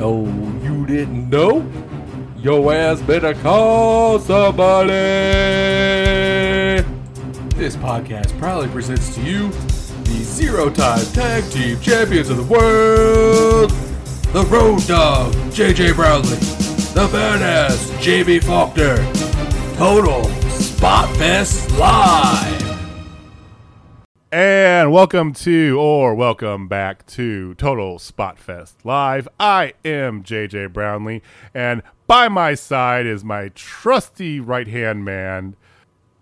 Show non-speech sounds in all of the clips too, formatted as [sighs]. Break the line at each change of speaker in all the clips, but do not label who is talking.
Oh, you didn't know? Yo ass better call somebody. This podcast proudly presents to you the zero-time tag team champions of the world, the Road Dog JJ Brownlee, the badass Jamie Faulkner, Total Spot Fest Live.
And welcome to, or welcome back to Total Spot Fest Live. I am JJ Brownlee, and by my side is my trusty right hand man.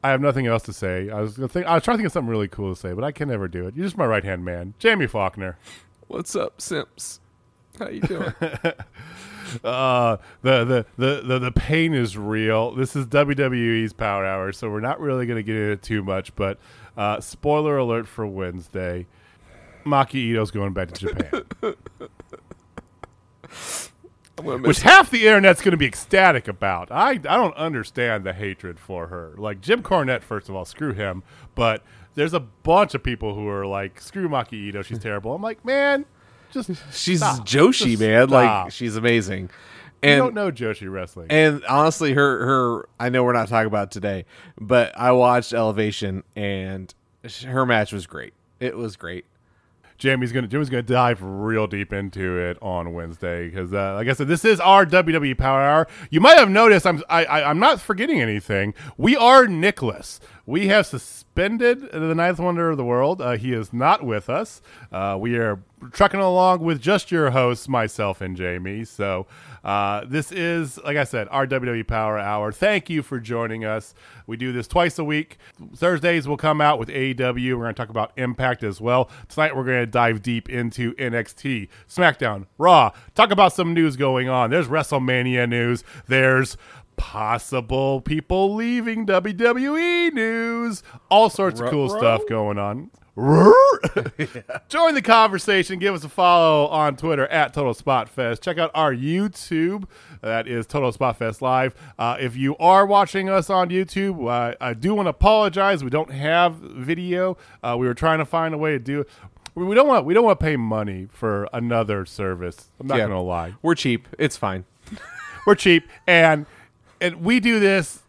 I have nothing else to say. I was gonna think, I was trying to think of something really cool to say, but I can never do it. You're just my right hand man, Jamie Faulkner.
What's up, Simps? How you doing? [laughs]
Uh, the, the, the, the, the pain is real. This is WWE's Power Hour, so we're not really going to get into it too much, but uh, spoiler alert for Wednesday. Maki Itoh's going back to Japan. [laughs] Which half the internet's going to be ecstatic about. I I don't understand the hatred for her. Like Jim Cornette, first of all, screw him. But there's a bunch of people who are like, screw Maki Itoh, she's [laughs] terrible. I'm like, man, just
She's
stop.
Joshi,
Just
man.
stop.
Like she's amazing.
You don't know Joshi wrestling.
and honestly, her her I know we're not talking about today, but I watched Elevation and her match was great. It was great.
Jamie's gonna Jimmy's gonna dive real deep into it on Wednesday because, uh, like I said, this is our WWE Power Hour. You might have noticed I'm I, I, I'm not forgetting anything. We are Nicholas. We have suspended the ninth wonder of the world. Uh, he is not with us. Uh, we are trucking along with just your hosts, myself and Jamie. So uh, this is, like I said, our WWE Power Hour. Thank you for joining us. We do this twice a week. Thursdays we'll come out with AEW. We're going to talk about Impact as well. Tonight we're going to dive deep into NXT, SmackDown, Raw. Talk about some news going on. There's WrestleMania news. There's possible people leaving WWE news. All sorts of cool stuff going on. [laughs] [laughs] Join the conversation. Give us a follow on Twitter at Total Spot Fest. Check out our YouTube. That is Total Spot Fest Live. Uh, if you are watching us on YouTube, uh, I do want to apologize. We don't have video. Uh, we were trying to find a way to do it. We don't want we don't want to pay money for another service. I'm not
Yeah.
going to lie
We're cheap. It's fine. [laughs]
we're cheap and and we do this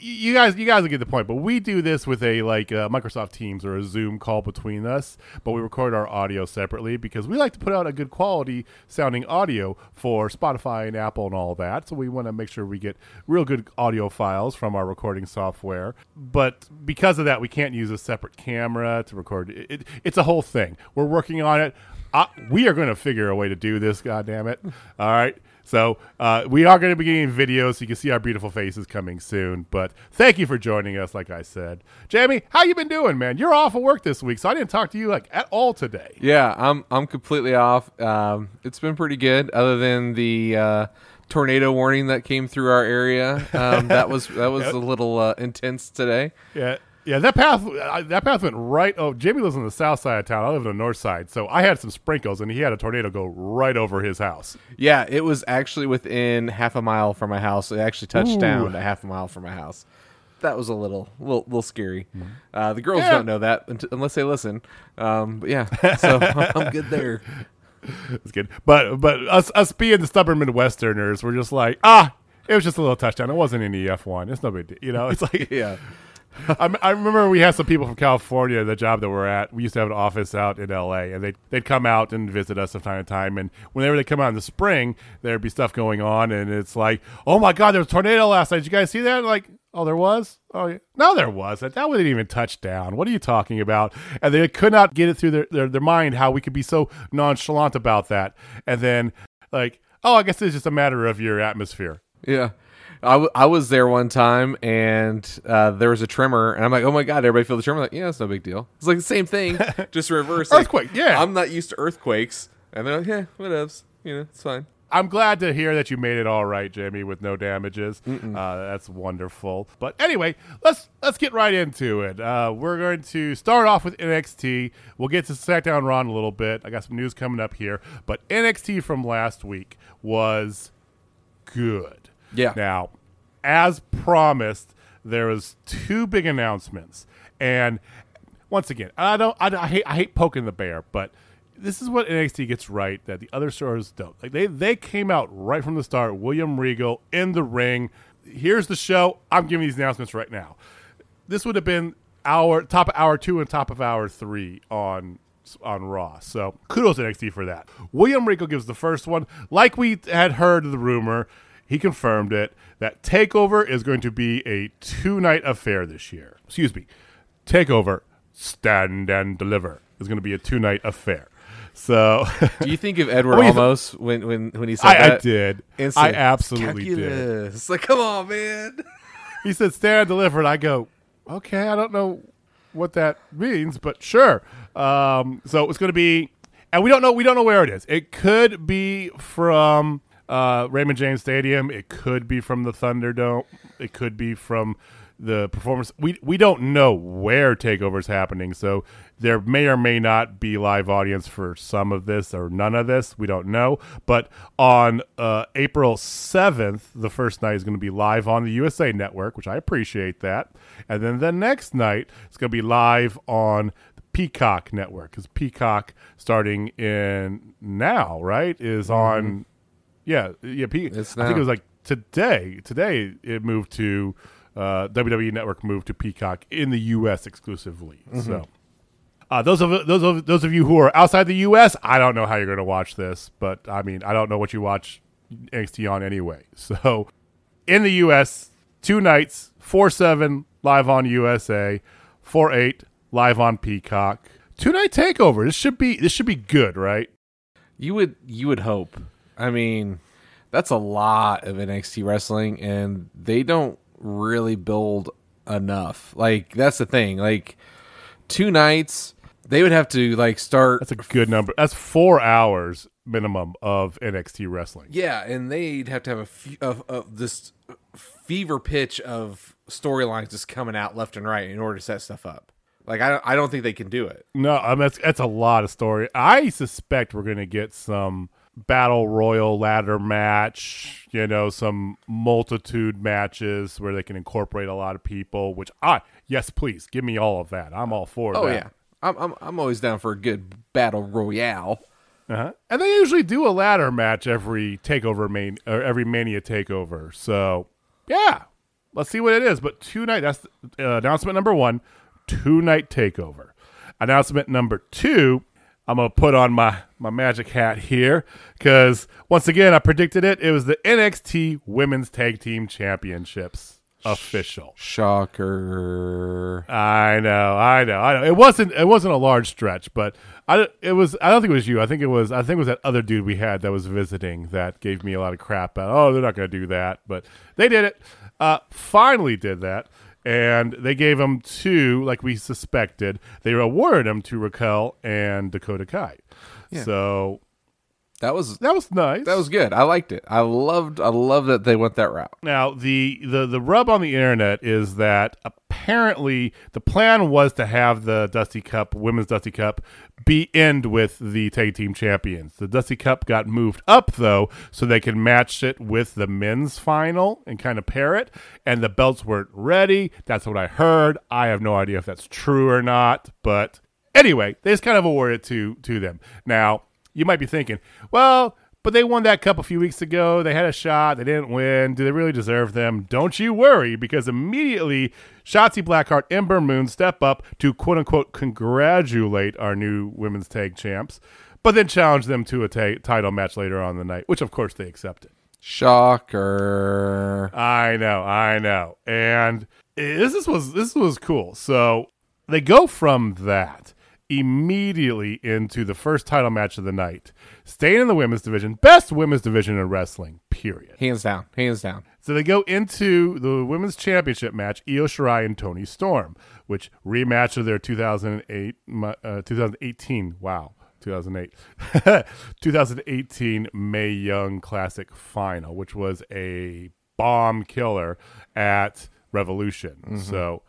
you guys you guys will get the point but we do this with a like uh, microsoft teams or a zoom call between us but we record our audio separately because we like to put out a good quality sounding audio for spotify and apple and all that. So we want to make sure we get real good audio files from our recording software. But because of that we can't use a separate camera to record. It, it, it's a whole thing. We're working on it. Uh, we are going to figure a way to do this god damn it all right so uh, we are going to be getting videos, so you can see our beautiful faces coming soon. But thank you for joining us. Like I said, Jamie, how you been doing, man? You're off of work this week, so I didn't talk to you like at all today.
Yeah, I'm I'm completely off. Um, it's been pretty good, other than the uh, tornado warning that came through our area. Um, that was that was [laughs] a little uh, intense today.
Yeah, yeah. That path, uh, that path went right. Oh, Jamie lives on the south side of town. I live on the north side, so I had some sprinkles, and he had a tornado go right over his house.
Yeah, it was actually within half a mile from my house. It actually touched
Ooh.
down a half a mile from my house. That was a little, little, little scary. Uh, the girls
Yeah.
don't know that unless they listen. Um, but yeah, [laughs] so [laughs] I'm good there.
It's good, but but us us being the stubborn Midwesterners, we're just like ah. It was just a little touchdown. It wasn't any F one. It's no big deal. You know, it's like [laughs]
Yeah,
I, remember we had some people from California, the job that we're at. We used to have an office out in LA, and they'd, they'd come out and visit us from time to time. And whenever they come out in the spring, there'd be stuff going on, and it's like, oh my God, there was a tornado last night. Did you guys see that? Like, oh, there was? Oh, yeah. no, there wasn't. That wasn't even touched down. What are you talking about? And they could not get it through their, their, their mind how we could be so nonchalant about that. And then, like, oh, I guess it's just a matter of your atmosphere.
yeah. I, w- I was there one time and uh, there was a tremor and I'm like, oh my god, everybody feel the tremor? Like, yeah, it's no big deal. It's like the same thing, [laughs] just reverse. Like,
Earthquake, yeah.
I'm not used to earthquakes, and they're like, yeah, whatevs, you know, it's fine.
I'm glad to hear that you made it all right, Jamie, with no damages. Uh, that's wonderful. But anyway, let's let's get right into it. Uh, we're going to start off with NXT. We'll get to SmackDown Raw in a little bit. I got some news coming up here, but NXT from last week was good.
Yeah.
Now, as promised, there was two big announcements, and once again, I don't, I, I hate, I hate poking the bear, but this is what NXT gets right that the other stars don't. Like they they came out right from the start. William Regal in the ring. Here's the show. I'm giving these announcements right now. This would have been hour top of hour two and top of hour three on on Raw. So kudos to NXT for that. William Regal gives the first one, like we had heard the rumor. He confirmed it that Takeover is going to be a two night affair this year. Excuse me, Takeover Stand and Deliver is going to be a two night affair. So
Do you think of [laughs] Edward
Oh,
Almost when when when he said
I, I did.
Instant
I absolutely did.
calculus. Like, come on, man. [laughs]
He said stand and deliver, and I go, okay, I don't know what that means, but sure. Um, so it's going to be, and we don't know, we don't know where it is. It could be from uh, Raymond James Stadium. It could be from the Thunderdome. It could be from the performance. We we don't know where Takeover is happening, so there may or may not be live audience for some of this or none of this. We don't know. But on uh, April seventh, the first night is going to be live on the USA Network, which I appreciate that. And then the next night it's going to be live on the Peacock Network because Peacock starting in now, right, is on. Yeah, yeah. Pe-
It's
I think it was like today. Today it moved to uh, WWE Network moved to Peacock in the U.S. exclusively. So. Uh, those of those of those of you who are outside the U.S., I don't know how you're going to watch this, but I mean, I don't know what you watch NXT on anyway. [laughs] So, in the U.S., two nights, four seven live on USA, four eight live on Peacock. Two night takeover. This should be this should be good, right?
You would you would hope. I mean, that's a lot of NXT wrestling, and they don't really build enough. Like that's the thing. Like two nights, they would have to like start.
That's a good number. That's four hours minimum of NXT wrestling.
yeah, and they'd have to have a, of of this fever pitch of storylines just coming out left and right in order to set stuff up. Like I don't, I don't think they can do it.
No, I mean, that's that's a lot of story. I suspect we're going to get some battle royal ladder match. You know, some multitude matches where they can incorporate a lot of people. Which I yes, please give me all of that. I'm all for
Oh
that.
yeah, I'm, I'm I'm always down for a good battle royale.
Uh-huh. And they usually do a ladder match every takeover main or every mania takeover. So yeah, let's see what it is. But two night that's uh, announcement number one. Two night takeover. Announcement number two. I'm gonna put on my my magic hat here because once again I predicted it. It was the NXT Women's Tag Team Championships official.
Shocker.
I know, I know, I know. It wasn't it wasn't a large stretch, but I it was. I don't think it was you. I think it was. I think it was that other dude we had that was visiting that gave me a lot of crap about. Oh, they're not going to do that, but they did it. Uh, finally did that, and they gave them two, like we suspected. They awarded them to Raquel and Dakota Kai. So
That was
that was nice.
that was good. I liked it. I loved I love that they went that route.
Now the, the the rub on the internet is that apparently the plan was to have the Dusty Cup, Women's Dusty Cup, be end with the tag team champions. The Dusty Cup got moved up though, so they could match it with the men's final and kind of pair it. And the belts weren't ready. That's what I heard. I have no idea if that's true or not, but anyway, they just kind of awarded it to to them. Now you might be thinking, well, but they won that cup a few weeks ago. They had a shot. They didn't win. Do they really deserve them? Don't you worry, because immediately Shotzi Blackheart, Ember Moon step up to quote unquote congratulate our new women's tag champs, but then challenge them to a ta- title match later on the night, which of course they accepted.
Shocker.
I know, I know. And eh, this was this was cool. So they go from that immediately into the first title match of the night, staying in the women's division, best women's division in wrestling. Period.
Hands down. Hands down.
So they go into the women's championship match, Io Shirai and Toni Storm, which rematch of their 2008, uh, 2018, Wow. 2008 [laughs] 2018 Mae Young Classic final which was a bomb killer at Revolution. So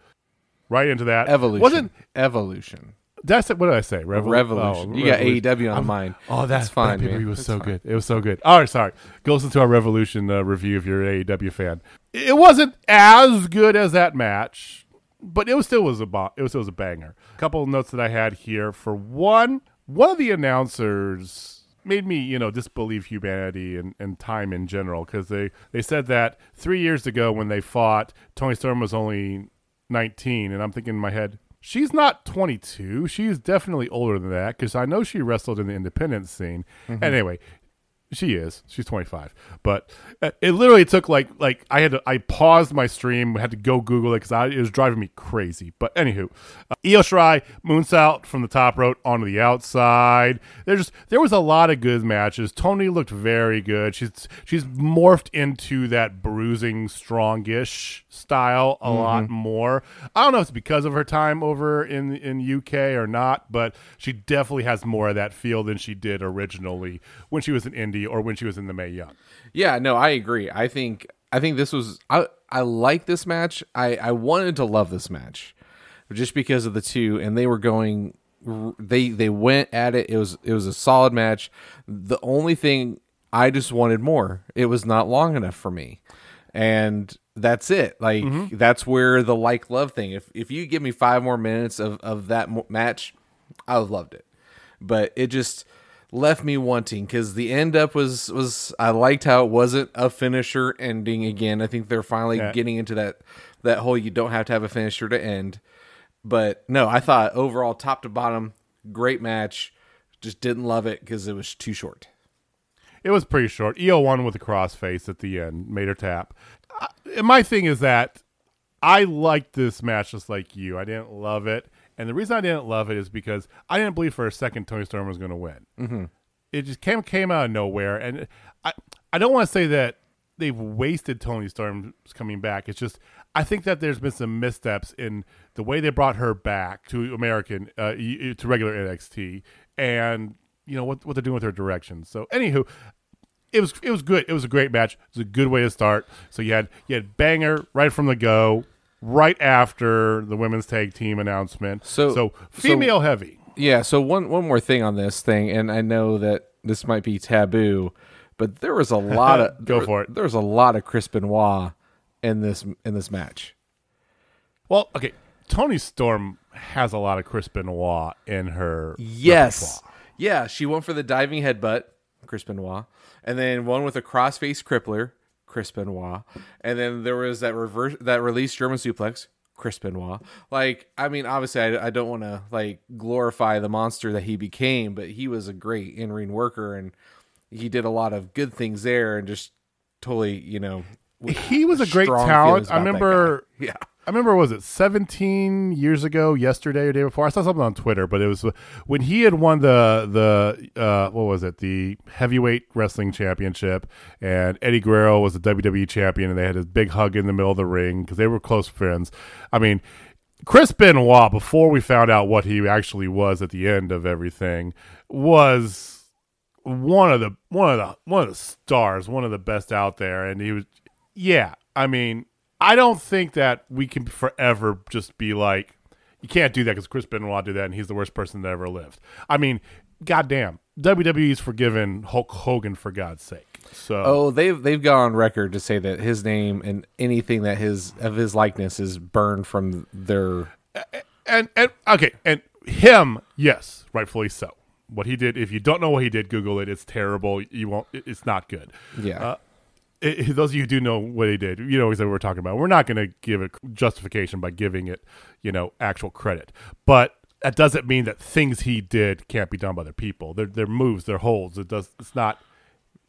right into that
Evolution.
wasn't
evolution.
That's what did I say? Revol-
Revolution.
oh,
you got AEW on
I'm-
mind.
Oh, that's
fine,
That
man.
was so
fine.
good. It was so good. All right, sorry. Go listen to our Revolution uh, review if you're an AEW fan. It wasn't as good as that match, but it was still was a bo- it was still was a banger. A couple of notes that I had here. For one, one of the announcers made me, you know, disbelieve humanity and, and time in general because they, they said that three years ago when they fought, Toni Storm was only 19. And I'm thinking in my head, she's not 22. She's definitely older than that because I know she wrestled in the independent scene. And anyway, she is. She's 25. But uh, it literally took like like I had to I paused my stream, had to go Google it because I it was driving me crazy. But anywho, uh, Io Shirai moonsault from the top rope onto the outside. There's just there was a lot of good matches. Toni looked very good. She's she's morphed into that bruising, strongish style a lot more. I don't know if it's because of her time over in in UK or not, but she definitely has more of that feel than she did originally when she was in Or when she was in the Mae Young.
Yeah, no, I agree. I think I think this was I I like this match. I I wanted to love this match just because of the two and they were going they they went at it. It was it was a solid match. The only thing I just wanted more. It was not long enough for me. And that's it. Like mm-hmm. that's where the like love thing. If if you give me 5 more minutes of of that match, I would have loved it. But it just left me wanting because the end up was was I liked how it wasn't a finisher ending again. I think they're finally
Yeah.
getting into that that whole you don't have to have a finisher to end. But no, I thought overall top to bottom great match. Just didn't love it because it was too short.
It was pretty short. Io won with a crossface at the end, made her tap. I, my thing is that I liked this match just like you. I didn't love it, and the reason I didn't love it is because I didn't believe for a second Toni Storm was going to win. Mm-hmm. It just came came out of nowhere, and I I don't want to say that they've wasted Toni Storm's coming back. It's just I think that there's been some missteps in the way they brought her back to American uh, to regular NXT, and you know what what they're doing with her direction. So, anywho, it was it was good. It was a great match. It was a good way to start. So you had you had banger right from the go, right after the women's tag team announcement.
So-
so female heavy.
Yeah. So one one more thing on this thing, and I know that this might be taboo, but there was a [laughs] lot of
Go
there-
for it.
There was a lot of Chris Benoit in this in this match.
Well, okay, Toni Storm has a lot of Chris Benoit in her.
Yes.
repertoire.
Yeah, she went for the diving headbutt, Chris Benoit, and then one with a crossface crippler, Chris Benoit, and then there was that reverse that release German suplex, Chris Benoit. Like, I mean, obviously, I, I don't want to like glorify the monster that he became, but he was a great in ring worker, and he did a lot of good things there, and just totally, you know,
He was a great talent. I remember. [laughs]
Yeah.
I remember, was it 17 years ago, yesterday or day before? I saw something on Twitter, but it was when he had won the, the uh, what was it, the heavyweight wrestling championship, and Eddie Guerrero was the WWE champion, and they had this big hug in the middle of the ring because they were close friends. I mean, Chris Benoit, before we found out what he actually was at the end of everything, was one of the one of the one of the stars, one of the best out there, and he was yeah. I mean, I don't think that we can forever just be like, you can't do that because Chris Benoit did that, and he's the worst person that ever lived. I mean, goddamn, WWE's forgiven Hulk Hogan for God's sake. So
Oh, they've they've gone on record to say that his name and anything that his of his likeness is burned from their
and and okay, and him, yes, rightfully so. What he did, if you don't know what he did, Google it. It's terrible. You won't. It's not good.
yeah.
Uh, it, those of you who do know what he did, you know exactly what we're talking about. We're not going to give a justification by giving it, you know, actual credit. But that doesn't mean that things he did can't be done by other people. They're, they're moves, they're holds. It does. It's not.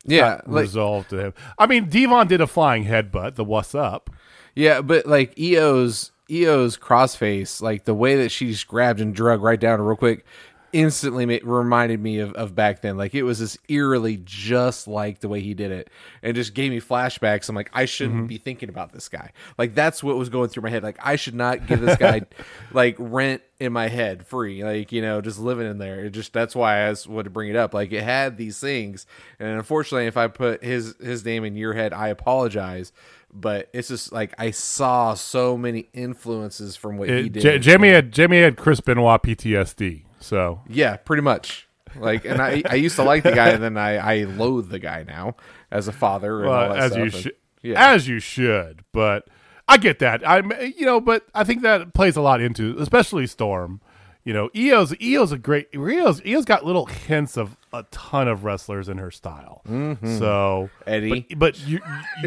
yeah,
not
like,
resolved to him. I mean, Devon did a flying headbutt. The what's up?
yeah, but like Io's Io's crossface, like the way that she just grabbed and drug right down real quick, instantly reminded me of, of back then. Like it was this eerily just like the way he did it, and just gave me flashbacks. I'm like, I shouldn't mm-hmm. be thinking about this guy. Like that's what was going through my head. Like I should not give this guy [laughs] like rent in my head free. Like you know, just living in there. It just that's why I was wanted to bring it up. Like it had these things, and unfortunately, if I put his his name in your head, I apologize. But it's just like I saw so many influences from what he did.
J- Jamie had Jamie had Chris Benoit PTSD. So
Yeah, pretty much. Like, and I, I used to like the guy, and then I, I loathe the guy now as a father and all that
as
stuff.
you should,
yeah,
as you should. But I get that. I'm, you know, but I think that plays a lot into, especially Storm. you know, Io's Io's a great Io's Io's got little hints of a ton of wrestlers in her style. Mm-hmm. So
Eddie.
but, but you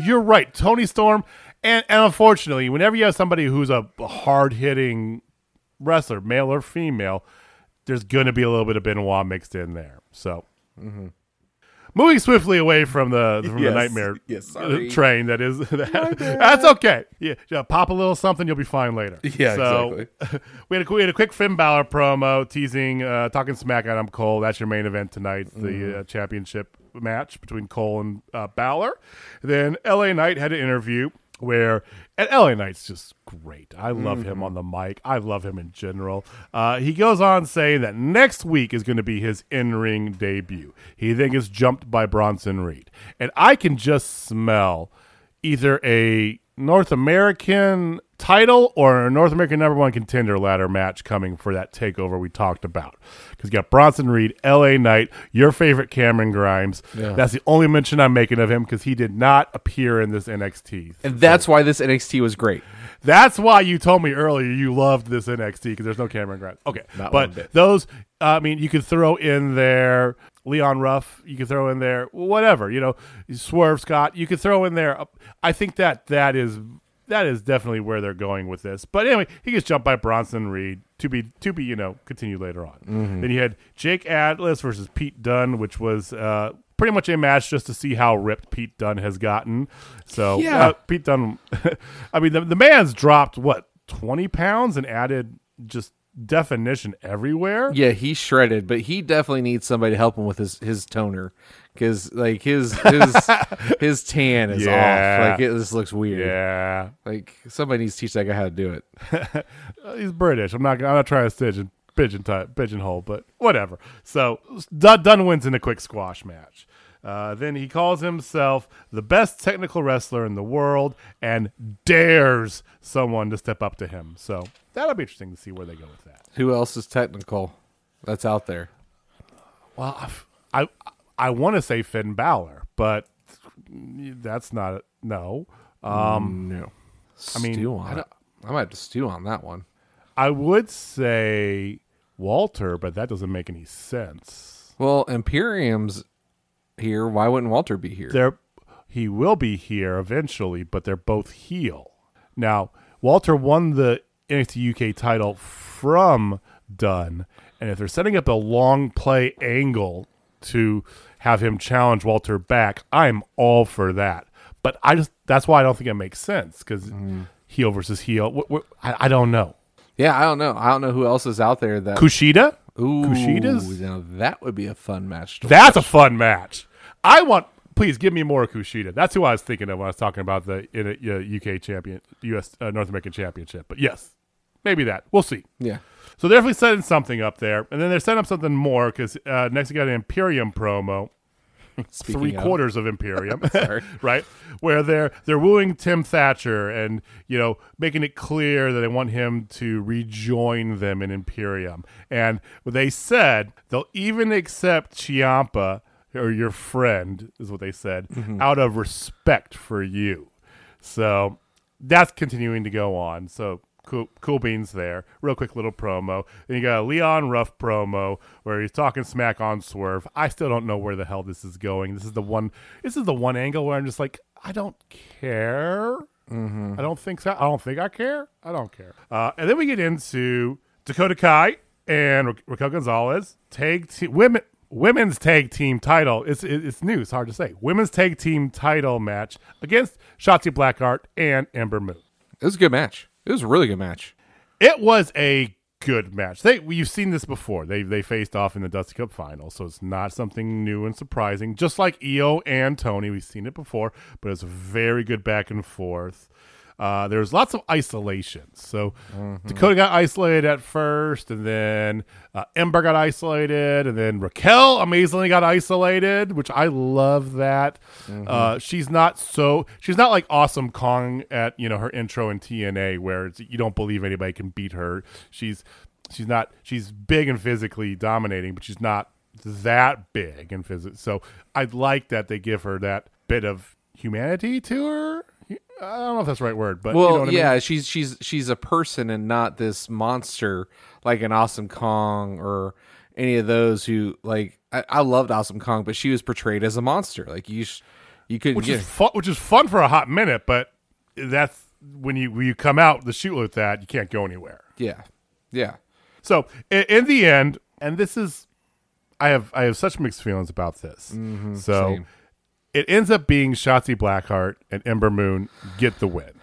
you're right, Toni Storm, and and unfortunately, whenever you have somebody who's a hard hitting wrestler, male or female, there's going to be a little bit of Benoit mixed in there. So. Moving swiftly away from the [laughs] from the nightmare [laughs]
Yes, [laughs]
train that is that's okay. Yeah, yeah, pop a little something, you'll be fine later.
Yeah,
so,
exactly.
we had a we had a quick Finn Balor promo teasing, uh, talking smack Adam Cole. That's your main event tonight, the
Mm-hmm.
uh, championship match between Cole and uh, Balor. Then L.A. Knight had an interview where and LA Knight's just great. I love him on the mic. I love him in general. Uh, he goes on saying that next week is going to be his in-ring debut. He then gets jumped by Bronson Reed, and I can just smell either a North American title or a North American number one contender ladder match coming for that takeover we talked about. Because you got Bronson Reed, LA Knight, your favorite Cameron Grimes. That's the only mention I'm making of him because he did not appear in this NXT.
And that's why this NXT was great.
That's why you told me earlier you loved this NXT because there's no Cameron Grimes. Okay,
Not
but those, I mean, you could throw in there Leon Ruff. You could throw in there whatever you know, Swerve Scott. You could throw in there. I think that that is that is definitely where they're going with this. But anyway, he gets jumped by Bronson Reed to be to be you know continued later on.
Mm-hmm.
Then you had Jake Atlas versus Pete Dunne, which was. uh Pretty much a match just to see how ripped Pete Dunne has gotten. So
Yeah.
uh, Pete Dunne, [laughs] I mean, the, the man's dropped what twenty pounds and added just definition everywhere.
Yeah, he's shredded, but he definitely needs somebody to help him with his his toner because like his his [laughs] his tan is
Yeah.
off. Like it just looks weird.
Yeah,
Like somebody needs to teach that guy how to do it. [laughs]
He's British. I'm not. Gonna I'm not trying to pigeon pigeon type, pigeonhole, but whatever. So Dunne, Dunne wins in a quick squash match. Uh, then he calls himself the best technical wrestler in the world and dares someone to step up to him. So that'll be interesting to see where they go with that.
Who else is technical that's out there?
Well, I've- I I, want to say Finn Balor, but that's not no. Um,
No.
I mean,
stew
I
on it. I might have to stew on that one.
I would say Walter, but that doesn't make any sense.
Well, Imperium's here. Why wouldn't Walter be here?
They're he will be here eventually, but they're both heel. Now, Walter won the NXT UK title from Dunne, and if they're setting up a long play angle to have him challenge Walter back, I'm all for that. But I just that's why I don't think it makes sense because heel versus heel. Wh- wh- I, I don't know.
yeah, I don't know. I don't know who else is out there that.
Kushida,
Ooh,
Kushida's
now that would be a fun match. To
That's a fun match. I want. Please give me more Kushida. That's who I was thinking of when I was talking about the in a, UK champion, U.S. Uh, North American Championship. But yes, maybe that. We'll see.
yeah.
So they're definitely setting something up there, and then they're setting up something more because uh, next we got an Imperium promo, [laughs]
Speaking
three
of-
quarters of Imperium, [laughs] [laughs] right? Where they're they're wooing Tim Thatcher and you know making it clear that they want him to rejoin them in Imperium, and they said they'll even accept Ciampa or your friend is what they said out of respect for you. So that's continuing to go on. So cool, cool beans there. Real quick little promo. Then you got a Leon Ruff promo where he's talking smack on Swerve. I still don't know where the hell this is going. This is the one. This is the one angle where I'm just like, I don't care. I don't think so. I don't think I care. I don't care. Uh, and then we get into Dakota Kai and Ra- Raquel Gonzalez tag team women women's tag team title. It's it's new. It's hard to say. Women's tag team title match against Shotzi Blackheart and Ember Moon.
It was a good match. It was a really good match.
It was a good match. They you've seen this before. They they faced off in the Dusty Cup final, so it's not something new and surprising. Just like Io and Toni, we've seen it before, but it's a very good back and forth. Uh, there's lots of isolations. So Dakota got isolated at first, and then uh, Ember got isolated, and then Raquel amazingly got isolated, which I love that. Uh, she's not so she's not like Awesome Kong at you know her intro in TNA, where it's, you don't believe anybody can beat her. She's she's not she's big and physically dominating, but she's not that big and physical. So I like that they give her that bit of humanity to her. I don't know if that's the right word, but
Well,
you know what I mean?
yeah, she's she's she's a person and not this monster like an Awesome Kong or any of those who like. I, I loved Awesome Kong, but she was portrayed as a monster. Like you, sh- you couldn't
which
get.
is fun, which is fun for a hot minute, but that's when you when you come out the shoot with that, you can't go anywhere.
yeah, yeah.
So in, in the end, and this is, I have I have such mixed feelings about this. so
Mm-hmm, same.
It ends up being Shotzi Blackheart and Ember Moon get the win.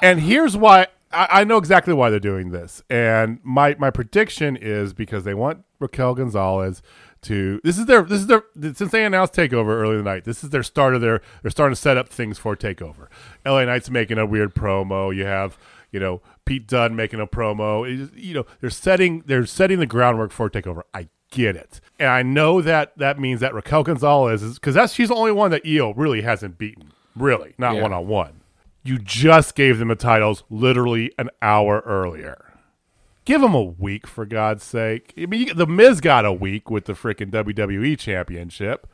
And here's why I, I know exactly why they're doing this. And my my prediction is because they want Raquel Gonzalez to this is their this is their since they announced takeover early in the night, this is their start of their they're starting to set up things for takeover. LA Knight's making a weird promo. You have, you know, Pete Dunne making a promo. You know, they're setting they're setting the groundwork for takeover. I get it. And I know that that means that Raquel Gonzalez is because that's she's the only one that Io really hasn't beaten. Really, not one on one. You just gave them the titles literally an hour earlier. Give them a week, for God's sake. I mean, you, the Miz got a week with the freaking WWE Championship.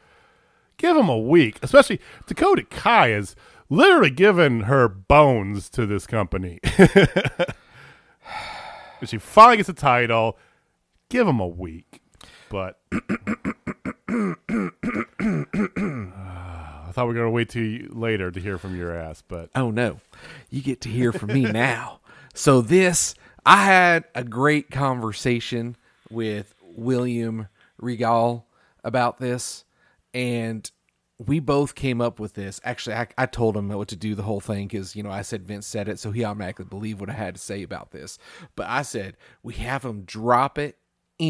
Give them a week, especially Dakota Kai is literally given her bones to this company. [laughs] she finally gets a title. Give them a week, but [coughs] I thought we were gonna wait till later to hear from your ass, but
Oh no, you get to hear from me [laughs] now. So this, I had a great conversation with William Regal about this, and we both came up with this. Actually, I, I told him what to do the whole thing because you know I said Vince said it, so he automatically believed what I had to say about this. But I said we have him drop it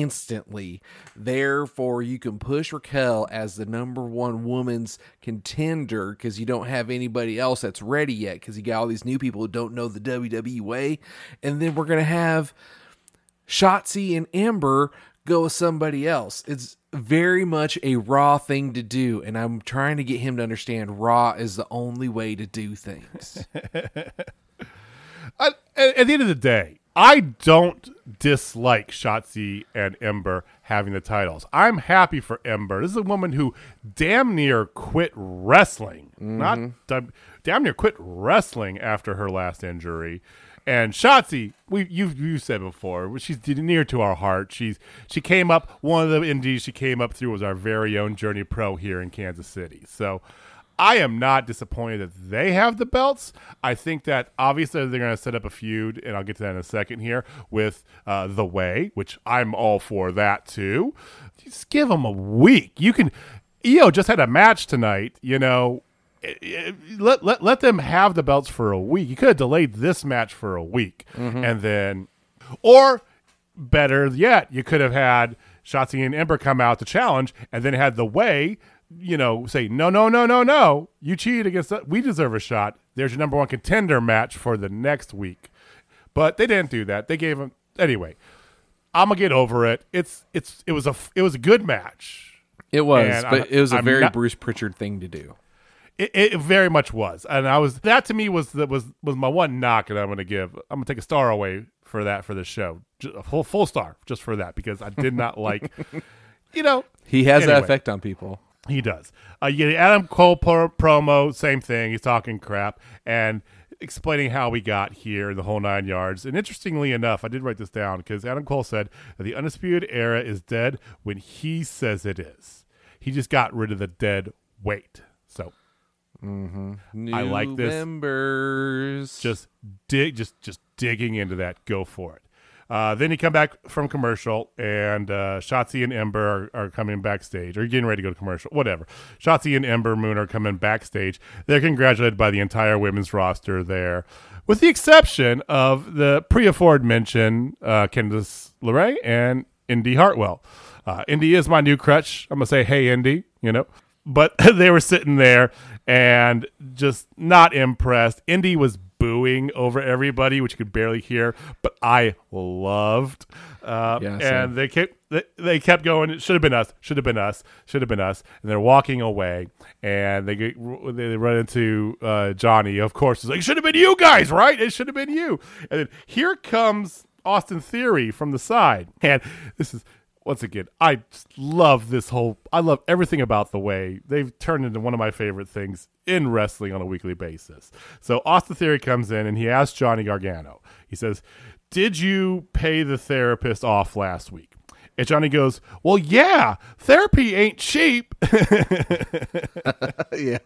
instantly. Therefore, you can push Raquel as the number one woman's contender because you don't have anybody else that's ready yet because you got all these new people who don't know the WWE way. And then we're going to have Shotzi and Amber go with somebody else. It's very much a Raw thing to do. And I'm trying to get him to understand Raw is the only way to do things. [laughs]
at, at the end of the day, I don't dislike Shotzi and Ember having the titles. I'm happy for Ember. This is a woman who damn near quit wrestling, not mm-hmm. damn, damn near quit wrestling after her last injury. And Shotzi, we you you said before, she's near to our heart. She's she came up one of the indies she came up through was our very own Journey Pro here in Kansas City. So I am not disappointed that they have the belts. I think that obviously they're going to set up a feud, and I'll get to that in a second here with uh, the Way, which I'm all for that too. Just give them a week. You can. Io just had a match tonight. You know, let let let them have the belts for a week. You could have delayed this match for a week, and then, or better yet, you could have had Shotzi and Ember come out to challenge, and then had the Way you know, say no, no, no, no, no. You cheated against us. We deserve a shot. There's your number one contender match for the next week. But they didn't do that. They gave him anyway. I'm gonna get over it. It's it's it was a it was a good match.
It was,
And
but
I'm-
it was a
I'm
very
not-
Bruce Pritchard thing to do.
It, it very much was, and I was that to me was that was was my one knock, and I'm gonna give. I'm gonna take a star away for that for the show, Just a full full star just for that because I did not like, [laughs] you know,
He has that effect on people.
He does. Uh, you get Adam Cole pro- promo, same thing. He's talking crap and explaining how we got here, the whole nine yards. And interestingly enough, I did write this down because Adam Cole said that the Undisputed Era is dead when he says it is. He just got rid of the dead weight. So I like this.
Members.
just dig, just just digging into that. Go for it. Uh, then you come back from commercial, and uh, Shotzi and Ember are, are coming backstage, or getting ready to go to commercial, whatever. Shotzi and Ember Moon are coming backstage. They're congratulated by the entire women's roster there, with the exception of the pre-aforementioned uh, Candice LeRae and Indy Hartwell. Uh, Indy is my new crutch. I'm gonna say, hey, Indy, you know. But [laughs] they were sitting there and just not impressed. Indy was booing over everybody, which you could barely hear, but I loved. Uh,
Yeah,
and they kept they, they kept going. It should have been us. Should have been us. Should have been us. And they're walking away, and they get they run into uh, Johnny. Of course, it's like it should have been you guys, right? It should have been you. And then here comes Austin Theory from the side, and this is once again, I love this whole. I love everything about the way they've turned into one of my favorite things in wrestling on a weekly basis. So Austin Theory comes in and he asks Johnny Gargano. He says, "Did you pay the therapist off last week?" And Johnny goes, "Well, yeah. Therapy ain't cheap." [laughs] [laughs]
yeah.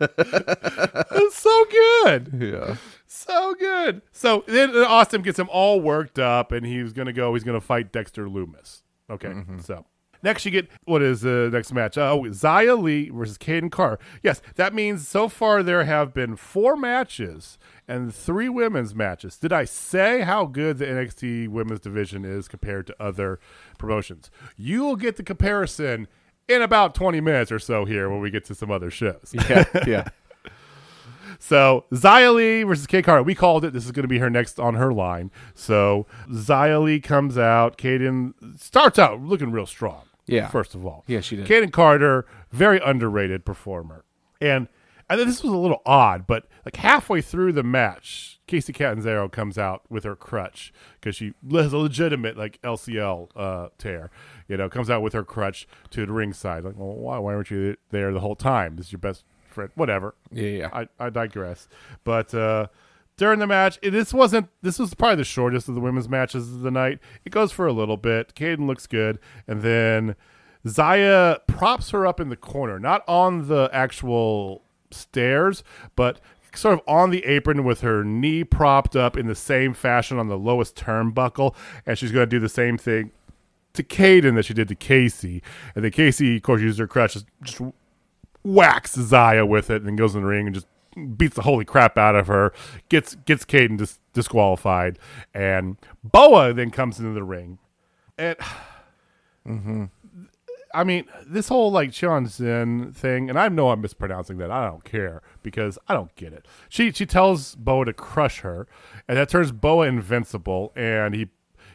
[laughs]
it's so good.
Yeah.
So good. So then Austin gets him all worked up, and he's going to go. He's going to fight Dexter Lumis. Okay. Mm-hmm. So next, you get what is the next match? Uh, oh, Xia Li versus Kayden Carr. Yes, that means so far there have been four matches and three women's matches. Did I say how good the NXT women's division is compared to other promotions? You will get the comparison in about 20 minutes or so here when we get to some other shows.
Yeah. Yeah. [laughs]
So Xia Li versus Kate Carter. We called it. This is going to be her next on her line. So Xia Li comes out. Kayden starts out looking real strong.
Yeah.
First of all.
Yeah, she did.
Kayden Carter, very underrated performer. And I think this was a little odd, but like halfway through the match, Kacy Catanzaro comes out with her crutch because she has a legitimate like LCL uh, tear. You know, comes out with her crutch to the ringside. Like, well, why, why weren't you there the whole time? This is your best friend. Whatever.
Yeah, yeah.
I, I digress. But uh, during the match, it, this wasn't. This was probably the shortest of the women's matches of the night. It goes for a little bit. Kayden looks good, and then Xia props her up in the corner, not on the actual stairs, but sort of on the apron with her knee propped up in the same fashion on the lowest turnbuckle, and she's going to do the same thing to Kayden that she did to Kacy. And then Kacy, of course, uses her crutch, just, just whacks Xia with it, and then goes in the ring and just beats the holy crap out of her. Gets gets Kayden dis- disqualified, and Boa then comes into the ring, and [sighs] mm-hmm. I mean this whole like Sean Zen thing, and I know I'm mispronouncing that. I don't care because I don't get it. She she tells Boa to crush her, and that turns Boa invincible, and he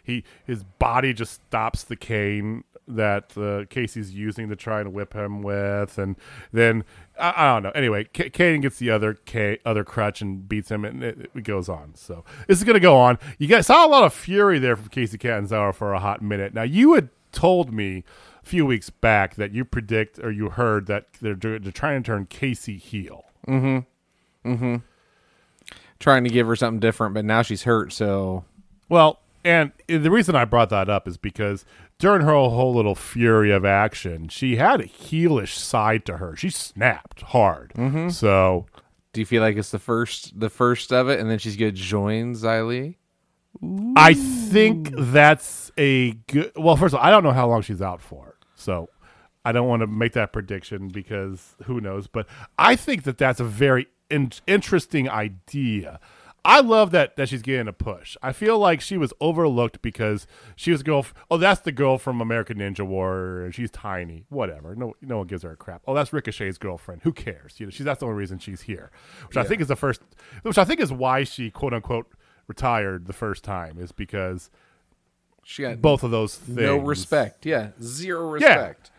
he his body just stops the cane that uh, Kacy's using to try and whip him with, and then I, I don't know. Anyway, K- Kayden gets the other K, other crutch and beats him, and it, it goes on. So this is going to go on. You guys saw a lot of fury there from Kacy Catanzaro for a hot minute. Now you had told me a few weeks back that you predict or you heard that they're they're trying to turn Kacy heel. Mm-hmm. Mm-hmm.
Trying to give her something different, but now she's hurt, so
Well, and the reason I brought that up is because during her whole little fury of action, she had a heelish side to her. She snapped hard.
Mm-hmm.
So
do you feel like it's the first the first of it and then she's gonna join Xia Li?
I think that's a good. Well, first of all, I don't know how long she's out for, so I don't want to make that prediction because who knows. But I think that that's a very in- interesting idea. I love that that she's getting a push. I feel like she was overlooked because she was a girl. Oh, that's the girl from American Ninja Warrior, she's tiny. Whatever. No, no one gives her a crap. Oh, that's Ricochet's girlfriend. Who cares? You know, she's that's the only reason she's here. Which I think is the first. Which I think is why she quote unquote retired the first time is because
She got
both of those things.
no respect. Yeah, zero respect.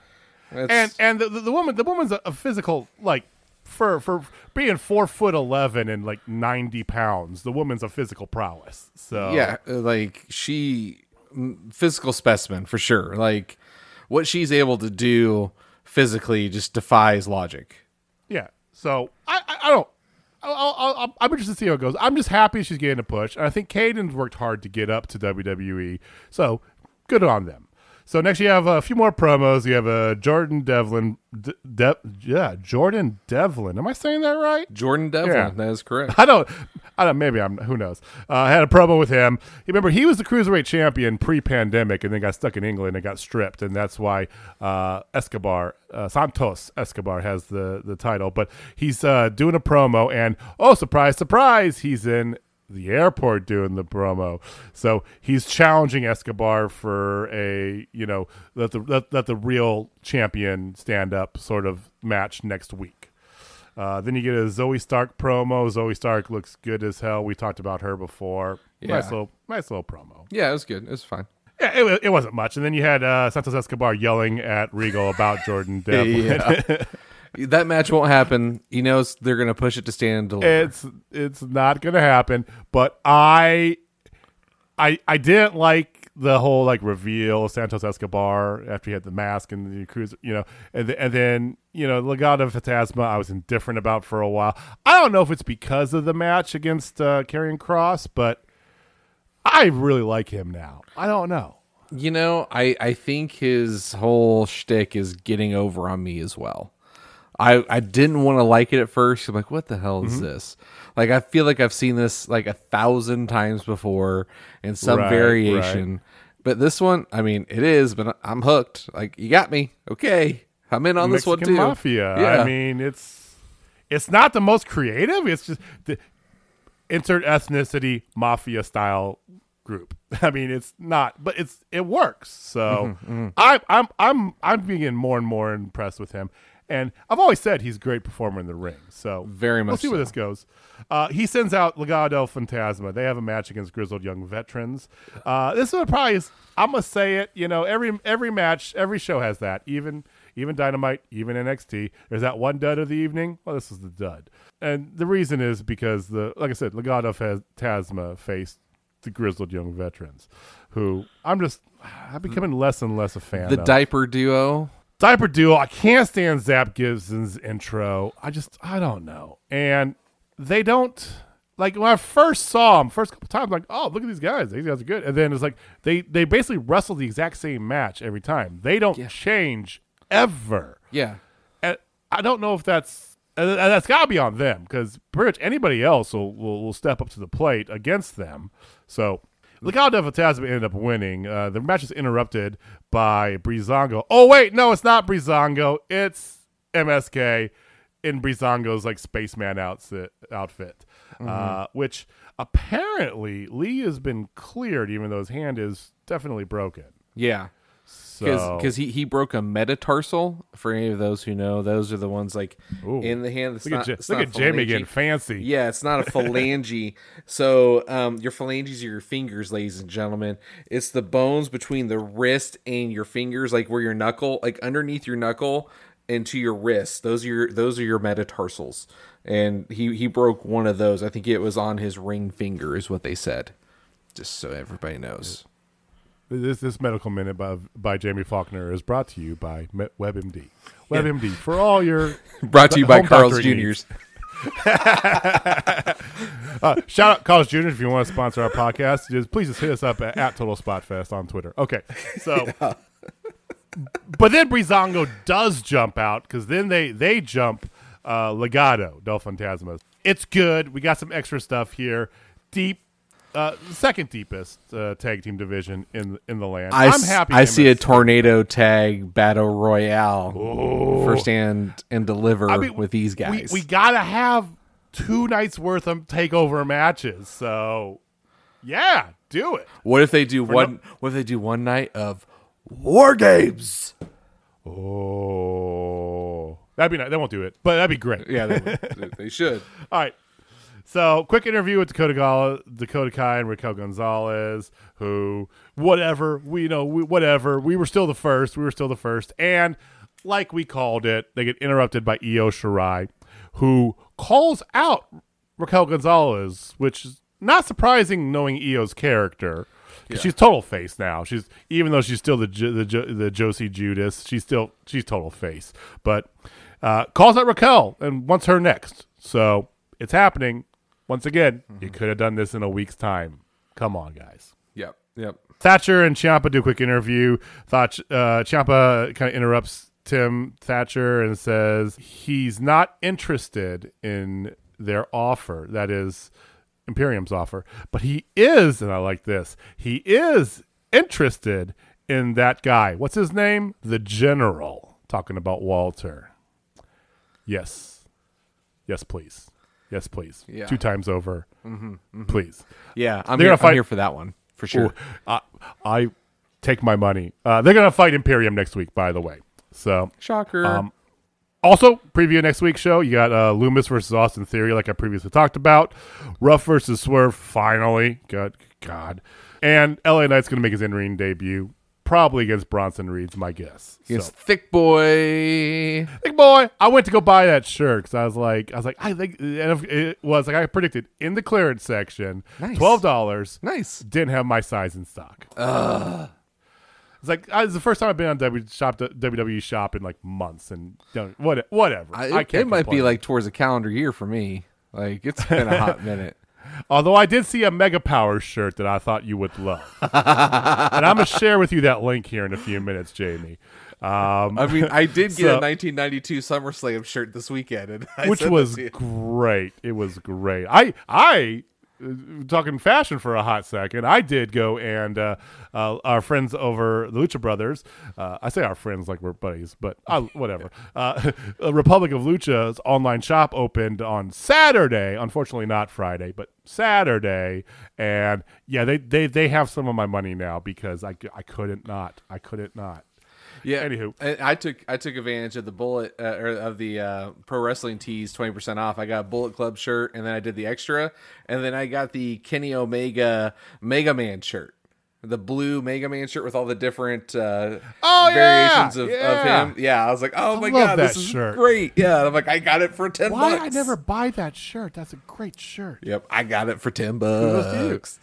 And
That's-
and the, the, the woman the woman's a, a physical like for for being four foot eleven and like ninety pounds. The woman's a physical prowess. So
yeah, uh, like she mm, physical specimen for sure. Like what she's able to do physically just defies logic.
yeah. So I I, I don't. I'll, I'm interested to see how it goes. I'm just happy she's getting a push, and I think Kayden's worked hard to get up to WWE. So good on them. So next you have a few more promos. You have a Jordan Devlin, De, De- yeah, Jordan Devlin. Am I saying that right?
Jordan Devlin,
Yeah.
that is correct. [laughs]
I don't, I don't. Maybe I'm. Who knows? Uh, I had a promo with him. You remember he was the cruiserweight champion pre-pandemic, and then got stuck in England and got stripped, and that's why uh, Escobar, uh, Santos Escobar, has the the title. But he's uh, doing a promo, and oh, surprise, surprise, he's in the airport doing the promo. So he's challenging Escobar for a you know let the let, let the real champion stand up sort of match next week. Uh, then you get a Zoey Stark promo. Zoey Stark looks good as hell. We talked about her before.
Yeah.
Nice little, nice little promo.
yeah, it was good. It was fine.
Yeah, it, it wasn't much. And then you had uh, Santos Escobar yelling at Regal about Jordan Devlin. [laughs] [laughs]
That match won't happen. He knows they're gonna push it to stand and deliver.
it's it's not gonna happen. But I I I didn't like the whole like reveal of Santos Escobar after he had the mask and the cruiser, you know, and, th- and then you know Legado Fantasma, I was indifferent about for a while. I don't know if it's because of the match against uh, Karrion Kross, but I really like him now. I don't know.
You know, I I think his whole shtick is getting over on me as well. I I didn't want to like it at first. I'm like, what the hell is
Mm-hmm.
this? Like, I feel like I've seen this like a thousand times before in some
Right,
variation. But this one, I mean, it is, but I'm hooked. Like, you got me. Okay, I'm in on this one too.
Mafia.
Yeah.
I mean, it's it's not the most creative. It's just the inter ethnicity mafia style group. [laughs] I mean, it's not, but it's it works. So
Mm-hmm,
I'm I'm I'm I'm being more and more impressed with him. And I've always said he's a great performer in the ring. So
Very much.
We'll see where this goes. Uh, he sends out Legado Fantasma. They have a match against grizzled young veterans. Uh, this one probably is. I'm gonna say it. You know, every every match, every show has that. Even even Dynamite, even NXT. There's that one dud of the evening. Well, this is the dud, and the reason is because the like I said, Legado Fantasma faced the grizzled young veterans, who I'm just I'm becoming less and less a fan.
The
of.
diaper duo.
Diaper Duo, I can't stand Zack Gibson's intro. I just, I don't know. And they don't, like, when I first saw them, first couple times, I'm like, oh, look at these guys. These guys are good. And then it's like, they, they basically wrestle the exact same match every time. They don't change ever.
Yeah.
And I don't know if that's, that's got to be on them because pretty much anybody else will, will, will step up to the plate against them. So, Legado del Fantasma ended up winning. Uh, the match was interrupted by Breezango. Oh, wait, no, it's not Breezango. It's MSK in Breezango's like spaceman outfit, outfit uh, which apparently Lee has been cleared, even though his hand is definitely broken.
Yeah.
So,
because he, he broke a metatarsal. For any of those who know, those are the ones like
Ooh.
in the hand. That's
look
not,
at,
it's
look at Jamie getting fancy.
Yeah, it's not a [laughs] phalange. so um, your phalanges are your fingers, ladies and gentlemen. It's the bones between the wrist and your fingers, like where your knuckle, like underneath your knuckle and to your wrist. Those are your those are your metatarsals. And he he broke one of those. I think it was on his ring finger, is what they said. Just so everybody knows.
This this medical minute by by Jamie Faulkner is brought to you by WebMD. WebMD for all your [laughs]
Brought to you by Carl's Juniors. [laughs]
Uh, shout out Carl's Juniors if you want to sponsor our podcast. Just please just hit us up at, at Total Spot Fest on Twitter. Okay, so [laughs] but then Breezango does jump out because then they they jump uh, Legado del Fantasma. It's good. We got some extra stuff here. Deep, uh, second deepest uh, tag team division in in the land.
I,
I'm happy.
I see a tornado tag battle royale for stand and deliver
I mean,
with these guys.
We, gotta have two nights worth of takeover matches. So yeah, do it.
what if they do one? what if they do one night of war games?
Oh, that'd be nice. They won't do it, but that'd be great.
Yeah, they, [laughs] they should.
All right. So, quick interview with Dakota Gala, Dakota Kai and Raquel Gonzalez, who whatever we you know, we, whatever we were still the first, we were still the first, and like we called it, they get interrupted by Io Shirai, who calls out Raquel Gonzalez, which is not surprising knowing Io's character. 'cause She's total face now. She's even though she's still the Jo- the the Josie Judas, she's still she's total face. But uh, calls out Raquel and wants her next. So it's happening. Once again, you could have done this in a week's time. Come on, guys.
Yep. Yep.
Thatcher and Ciampa do a quick interview. Thought uh, Ciampa kind of interrupts Tim Thatcher and says he's not interested in their offer. That is Imperium's offer, but he is, and I like this. He is interested in that guy. What's his name? The General. Talking about Walter. Yes, yes, please. Yes, please.
Yeah.
Two times over, please.
Yeah, I'm,
They're
here,
gonna fight-
I'm here for that one for sure.
Ooh, I, I take my money. Uh, they're gonna fight Imperium next week, by the way. So,
Shocker.
um, also preview next week's show. You got uh, Lumis versus Austin Theory, like I previously talked about. Ruff versus Swerve, finally. God, God, and LA Knight's gonna make his in-ring debut. Probably against Bronson Reed's my guess.
Against
So,
Thick Boy.
thick boy, I went to go buy that shirt because I was like, I was like, I think and it was like I predicted in the clearance section,
Nice.
twelve dollars.
Nice.
Didn't have my size in stock. It's like I, it's the first time I've been on W shop WWE shop in like months, and don't what whatever.
I,
I
it,
can't.
it might be like towards a calendar year for me. Like it's been a hot [laughs] minute.
Although I did see a Mega Power shirt that I thought you would love, and I'm gonna [laughs] share with you that link here in a few minutes, Jamie. Um,
I mean, I did get
So-
a 1992 SummerSlam shirt this weekend, and I
which was
it to you.
great. It was great. I I talking fashion for a hot second. I did go and uh, uh, our friends over the Lucha Brothers. Uh, I say our friends like we're buddies, but uh, [laughs] whatever. Uh, [laughs] Republic of Lucha's online shop opened on Saturday. Unfortunately, not Friday, but Saturday. And yeah, they they they have some of my money now because I I couldn't not. I couldn't not.
Yeah.
Anywho.
And I took I took advantage of the bullet uh, or of the uh, pro wrestling tees twenty percent off. I got a Bullet Club shirt, and then I did the extra, and then I got the Kenny Omega Mega Man shirt, the blue Mega Man shirt with all the different uh,
Oh, yeah,
variations of,
yeah.
of him. Yeah, I was like, oh my god, this is
shirt.
great. Yeah, and I'm like, I got it for ten
Why
bucks.
did I never buy that shirt? That's a great shirt.
Yep, I got it for ten
Kudos to you.
bucks.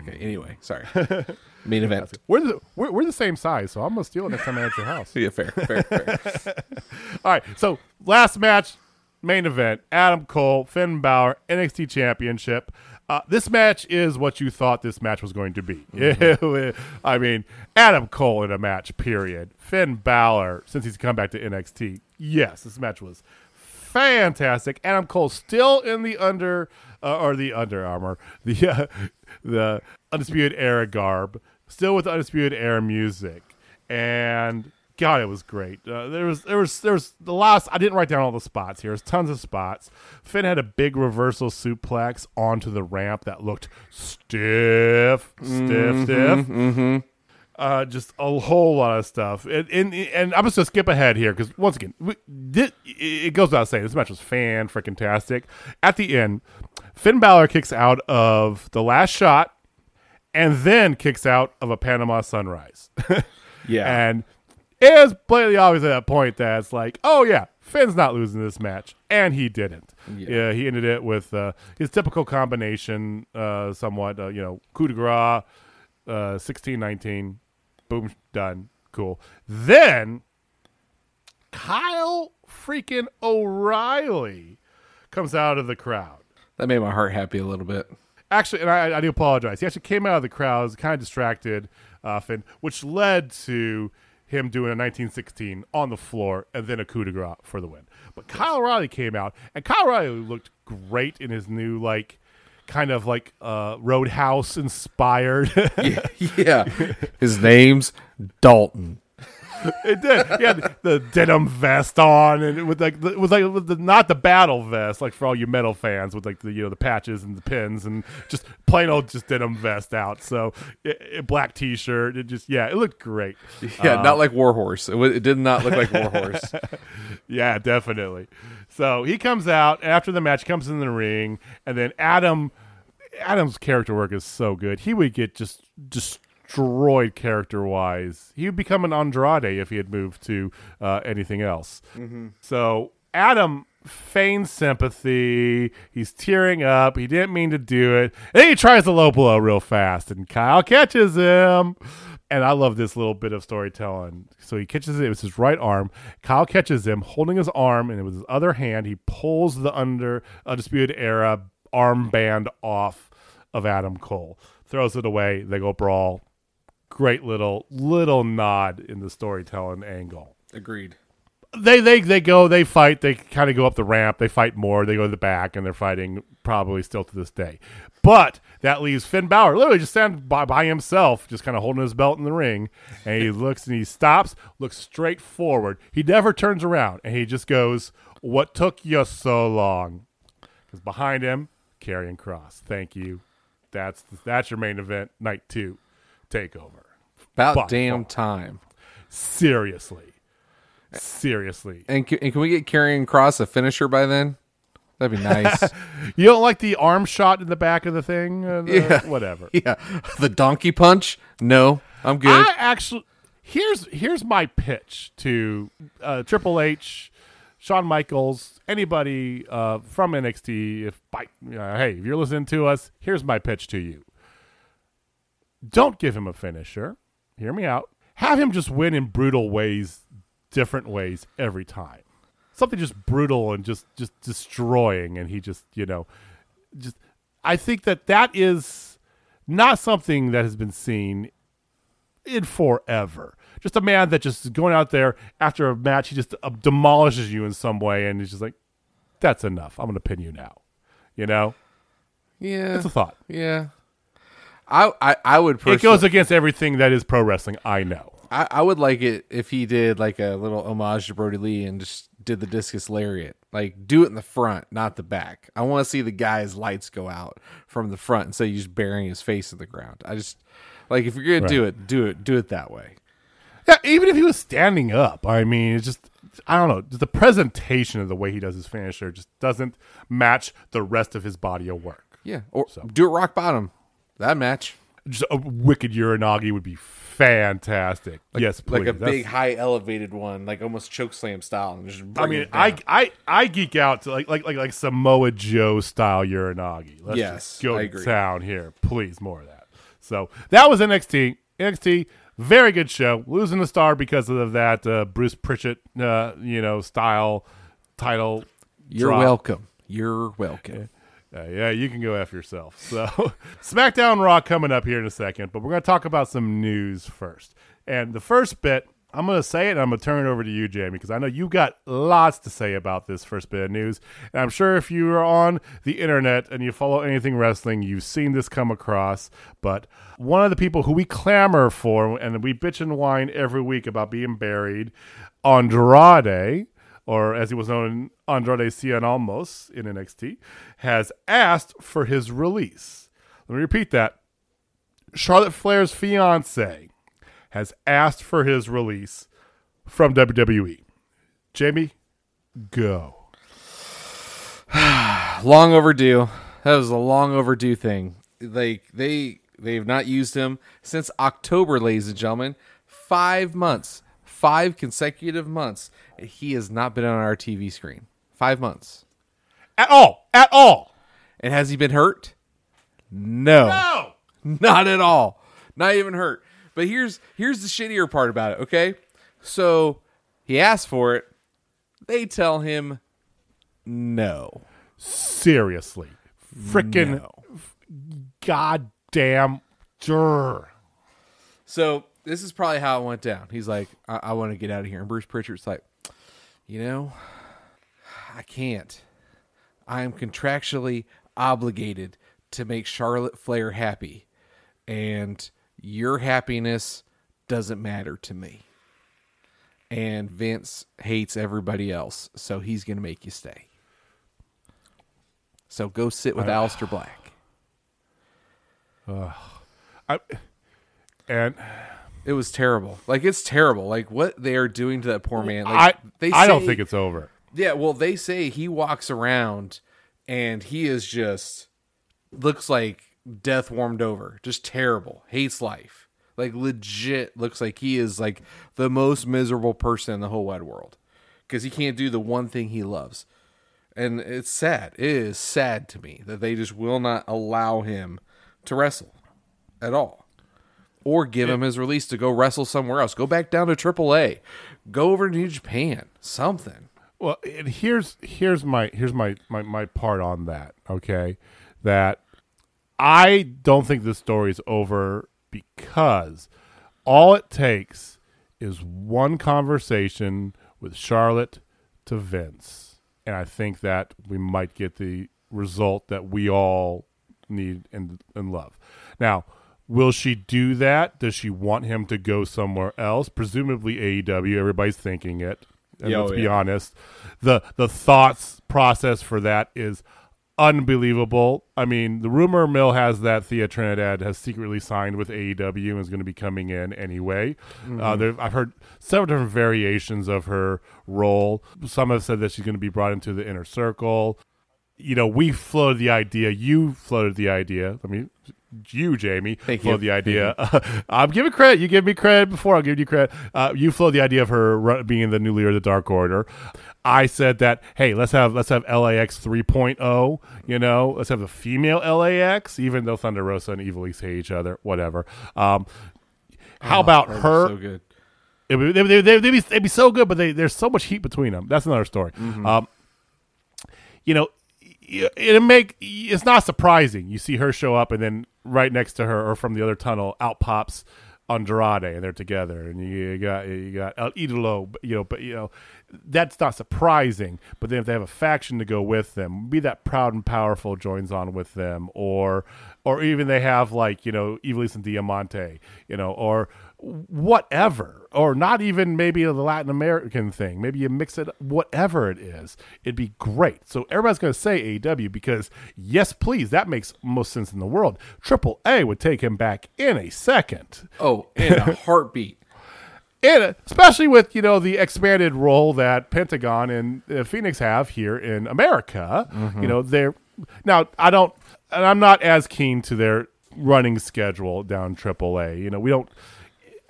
Okay. Anyway, sorry. [laughs] Main event.
We're the we're, we're the same size, so I'm gonna steal it next time I'm at your house. [laughs]
Yeah, fair, fair, fair. [laughs]
All right, so last match, main event: Adam Cole, Finn Balor, NXT Championship. Uh, this match is what you thought this match was going to be. [laughs] I mean, Adam Cole in a match. Period. Finn Balor, since he's come back to NXT, yes, this match was fantastic. Adam Cole still in the under uh, or the Under Armor, the uh, the Undisputed Era garb, still with Undisputed Era music, and God, it was great. Uh, there was there was there was the last. I didn't write down all the spots here. There's tons of spots. Finn had a big reversal suplex onto the ramp that looked stiff, stiff, stiff uh, just a whole lot of stuff. And and, and I'm just gonna skip ahead here because once again, we, thi- it goes without saying this match was fan freaking tastic. At the end, Finn Balor kicks out of the last shot, and then kicks out of a Panama Sunrise. [laughs]
Yeah.
and it is blatantly obvious at that point that it's like, oh yeah, Finn's not losing this match, and he didn't. Yeah, he ended it with uh, his typical combination, uh, somewhat, uh, you know, coup de grace, uh, sixteen nineteen, boom, done, cool. Then Kyle freaking O'Reilly comes out of the crowd.
that made my heart happy a little bit.
Actually, and I, I do apologize. He actually came out of the crowd, was kind of distracted, uh, which led to him doing a 1916 on the floor and then a coup de grace for the win. But Kyle O'Reilly came out, and Kyle O'Reilly looked great in his new like kind of like uh, Roadhouse inspired. [laughs]
yeah. [laughs] His name's Dalton.
It did. He had the denim vest on, and it was like it was like with the, not the battle vest, like for all you metal fans, with like the you know the patches and the pins, and just plain old just denim vest out. So it, it- black t shirt. It just yeah, it looked great.
Yeah, not uh, like Warhorse. It, it did not look like Warhorse. [laughs]
Yeah, definitely. So he comes out after the match, comes in the ring, and then Adam. Adam's character work is so good. He would get just just destroyed character wise. He would become an Andrade if he had moved to uh, anything else. So Adam feigns sympathy. He's tearing up. He didn't mean to do it. And then he tries a low blow real fast, and Kyle catches him. And I love this little bit of storytelling. So he catches it. It was his right arm. Kyle catches him, holding his arm, and with his other hand, he pulls the under undisputed era armband off of Adam Cole, throws it away. They go brawl. Great little little nod in the storytelling angle.
Agreed.
they they they go they fight they kind of go up the ramp they fight more they go to the back and they're fighting probably still to this day. But that leaves Finn Balor literally just standing by, by himself just kind of holding his belt in the ring and he [laughs] looks and he stops looks straight forward. He never turns around and he just goes what took you so long? Because behind him Karrion Kross thank you. That's that's your main event night two takeover
About damn time.
seriously seriously
And can, and can we get Karrion Kross a finisher by then? That'd be nice. [laughs]
You don't like the arm shot in the back of the thing? Uh, the-
Yeah. [laughs]
Whatever. [laughs]
yeah, the donkey punch. No, I'm good.
I actually here's here's my pitch to uh, Triple H, Shawn Michaels, anybody uh, from NXT. If by, uh, hey, if you're listening to us, here's my pitch to you. Don't give him a finisher. Hear me out. Have him just win in brutal ways, different ways every time. Something just brutal and just just destroying, and he just you know, just. I think that that is not something that has been seen in forever. Just a man that just is going out there after a match, he just uh, demolishes you in some way, and he's just like, "That's enough. I'm going to pin you now." You know,
yeah,
it's a thought.
yeah. I, I I would
It goes against everything that is pro wrestling. I know.
I, I would like it if he did like a little homage to Brodie Lee and just did the discus lariat. Like do it in the front, not the back. I want to see the guy's lights go out from the front instead of just burying his face in the ground. I just like if you're gonna do it, do it, do it that way.
Yeah, even if he was standing up, I mean, it's just I don't know. The presentation of the way he does his finisher just doesn't match the rest of his body of work.
Yeah, or do it rock bottom. That match.
Just a wicked Uranage would be fantastic. yes, please.
like a
That's-
big high elevated one, like almost choke slam style. And just
I mean, I. I I geek out to like like like like Samoa Joe style Uranage. Let's
Yes,
just go
I
to
agree.
town here, please. More of that. So that was NXT. NXT, very good show. Losing the star because of that uh, Bruce Prichard, uh, you know, style title.
you're
drop.
welcome. You're welcome.
Uh, yeah, you can go F yourself. So, [laughs] SmackDown Raw coming up here in a second, but we're going to talk about some news first. And the first bit, I'm going to say it and I'm going to turn it over to you, Jamie, because I know you got lots to say about this first bit of news. And I'm sure if you are on the internet and you follow anything wrestling, you've seen this come across. But one of the people who we clamor for and we bitch and whine every week about being buried, Andrade or as he was known, Andrade Cien Almas in NXT, has asked for his release. Let me repeat that. Charlotte Flair's fiance has asked for his release from WWE. Jamie, go. [sighs]
long overdue. That was a long overdue thing. Like they they've not used him since October, ladies and gentlemen. Five months, five consecutive months. He has not been on our TV screen. Five months.
At all. At all.
And has he been hurt? No,
No.
not at all. Not even hurt. But here's here's the shittier part about it. Okay, so he asked for it. They tell him no.
Seriously. Freaking
No.
goddamn. Durr.
So this is probably how it went down. He's like, I, I want to get out of here. And Bruce Prichard's like, you know, [sighs] I can't. I am contractually obligated to make Charlotte Flair happy. And your happiness doesn't matter to me. And Vince hates everybody else. So he's going to make you stay. So go sit with uh, Aleister Black. [sighs]
Uh, I, and
It was terrible. Like it's terrible. Like what they are doing to that poor man. Like
I,
they
I don't think it's over.
Yeah, well they say he walks around and he is just looks like death warmed over. Just terrible. Hates life. Like legit looks like he is like the most miserable person in the whole wide world. Cuz he can't do the one thing he loves. And it's sad. It is sad to me that they just will not allow him to wrestle at all or give him his release to go wrestle somewhere else. Go back down to AAA. Go over to New Japan. Something.
Well, and here's here's my here's my, my my part on that. Okay, that I don't think this story is over because all it takes is one conversation with Charlotte to Vince, and I think that we might get the result that we all need and and love. Now, will she do that? Does she want him to go somewhere else? Presumably AEW. Everybody's thinking it. And
Yeah,
let's
oh,
be
yeah.
honest, the the thoughts process for that is unbelievable. I mean, the rumor mill has that Thea Trinidad has secretly signed with AEW and is going to be coming in anyway.
Mm-hmm.
Uh, there, I've heard several different variations of her role. Some have said that she's going to be brought into the inner circle. you know, we floated the idea. You floated the idea. I mean, you, Jamie,
Thank you.
the idea. [laughs] I'm giving credit. You give me credit before. I'll give you credit. Uh, you floated the idea of her being the new leader of the Dark Order. I said that. Hey, let's have let's have LAX 3.0. You know, let's have a female LAX. Even though Thunder Rosa and Ivelisse hate each other. Whatever. Um, how about her?
So good.
It would- they, they, they, would be, they'd be so good, but they, there's so much heat between them. That's another story. Um, you know, it make it's not surprising. You see her show up, and then right next to her, or from the other tunnel, out pops Andrade, and they're together. And you got you got El Idolo, you know, but you know that's not surprising. But then if they have a faction to go with them, be that proud and powerful joins on with them, or or even they have like you know Ivelisse and Diamante, you know, or whatever, or not even maybe the Latin American thing. Maybe you mix it, whatever it is, it'd be great. So everybody's going to say AEW because yes, please, that makes most sense in the world. Triple A would take him back in a second,
Oh, in a [laughs] heartbeat.
and especially with you know the expanded role that Pentagon and uh, Fénix have here in America. You know, they're now I don't, and I'm not as keen to their running schedule down AAA. You know, we don't.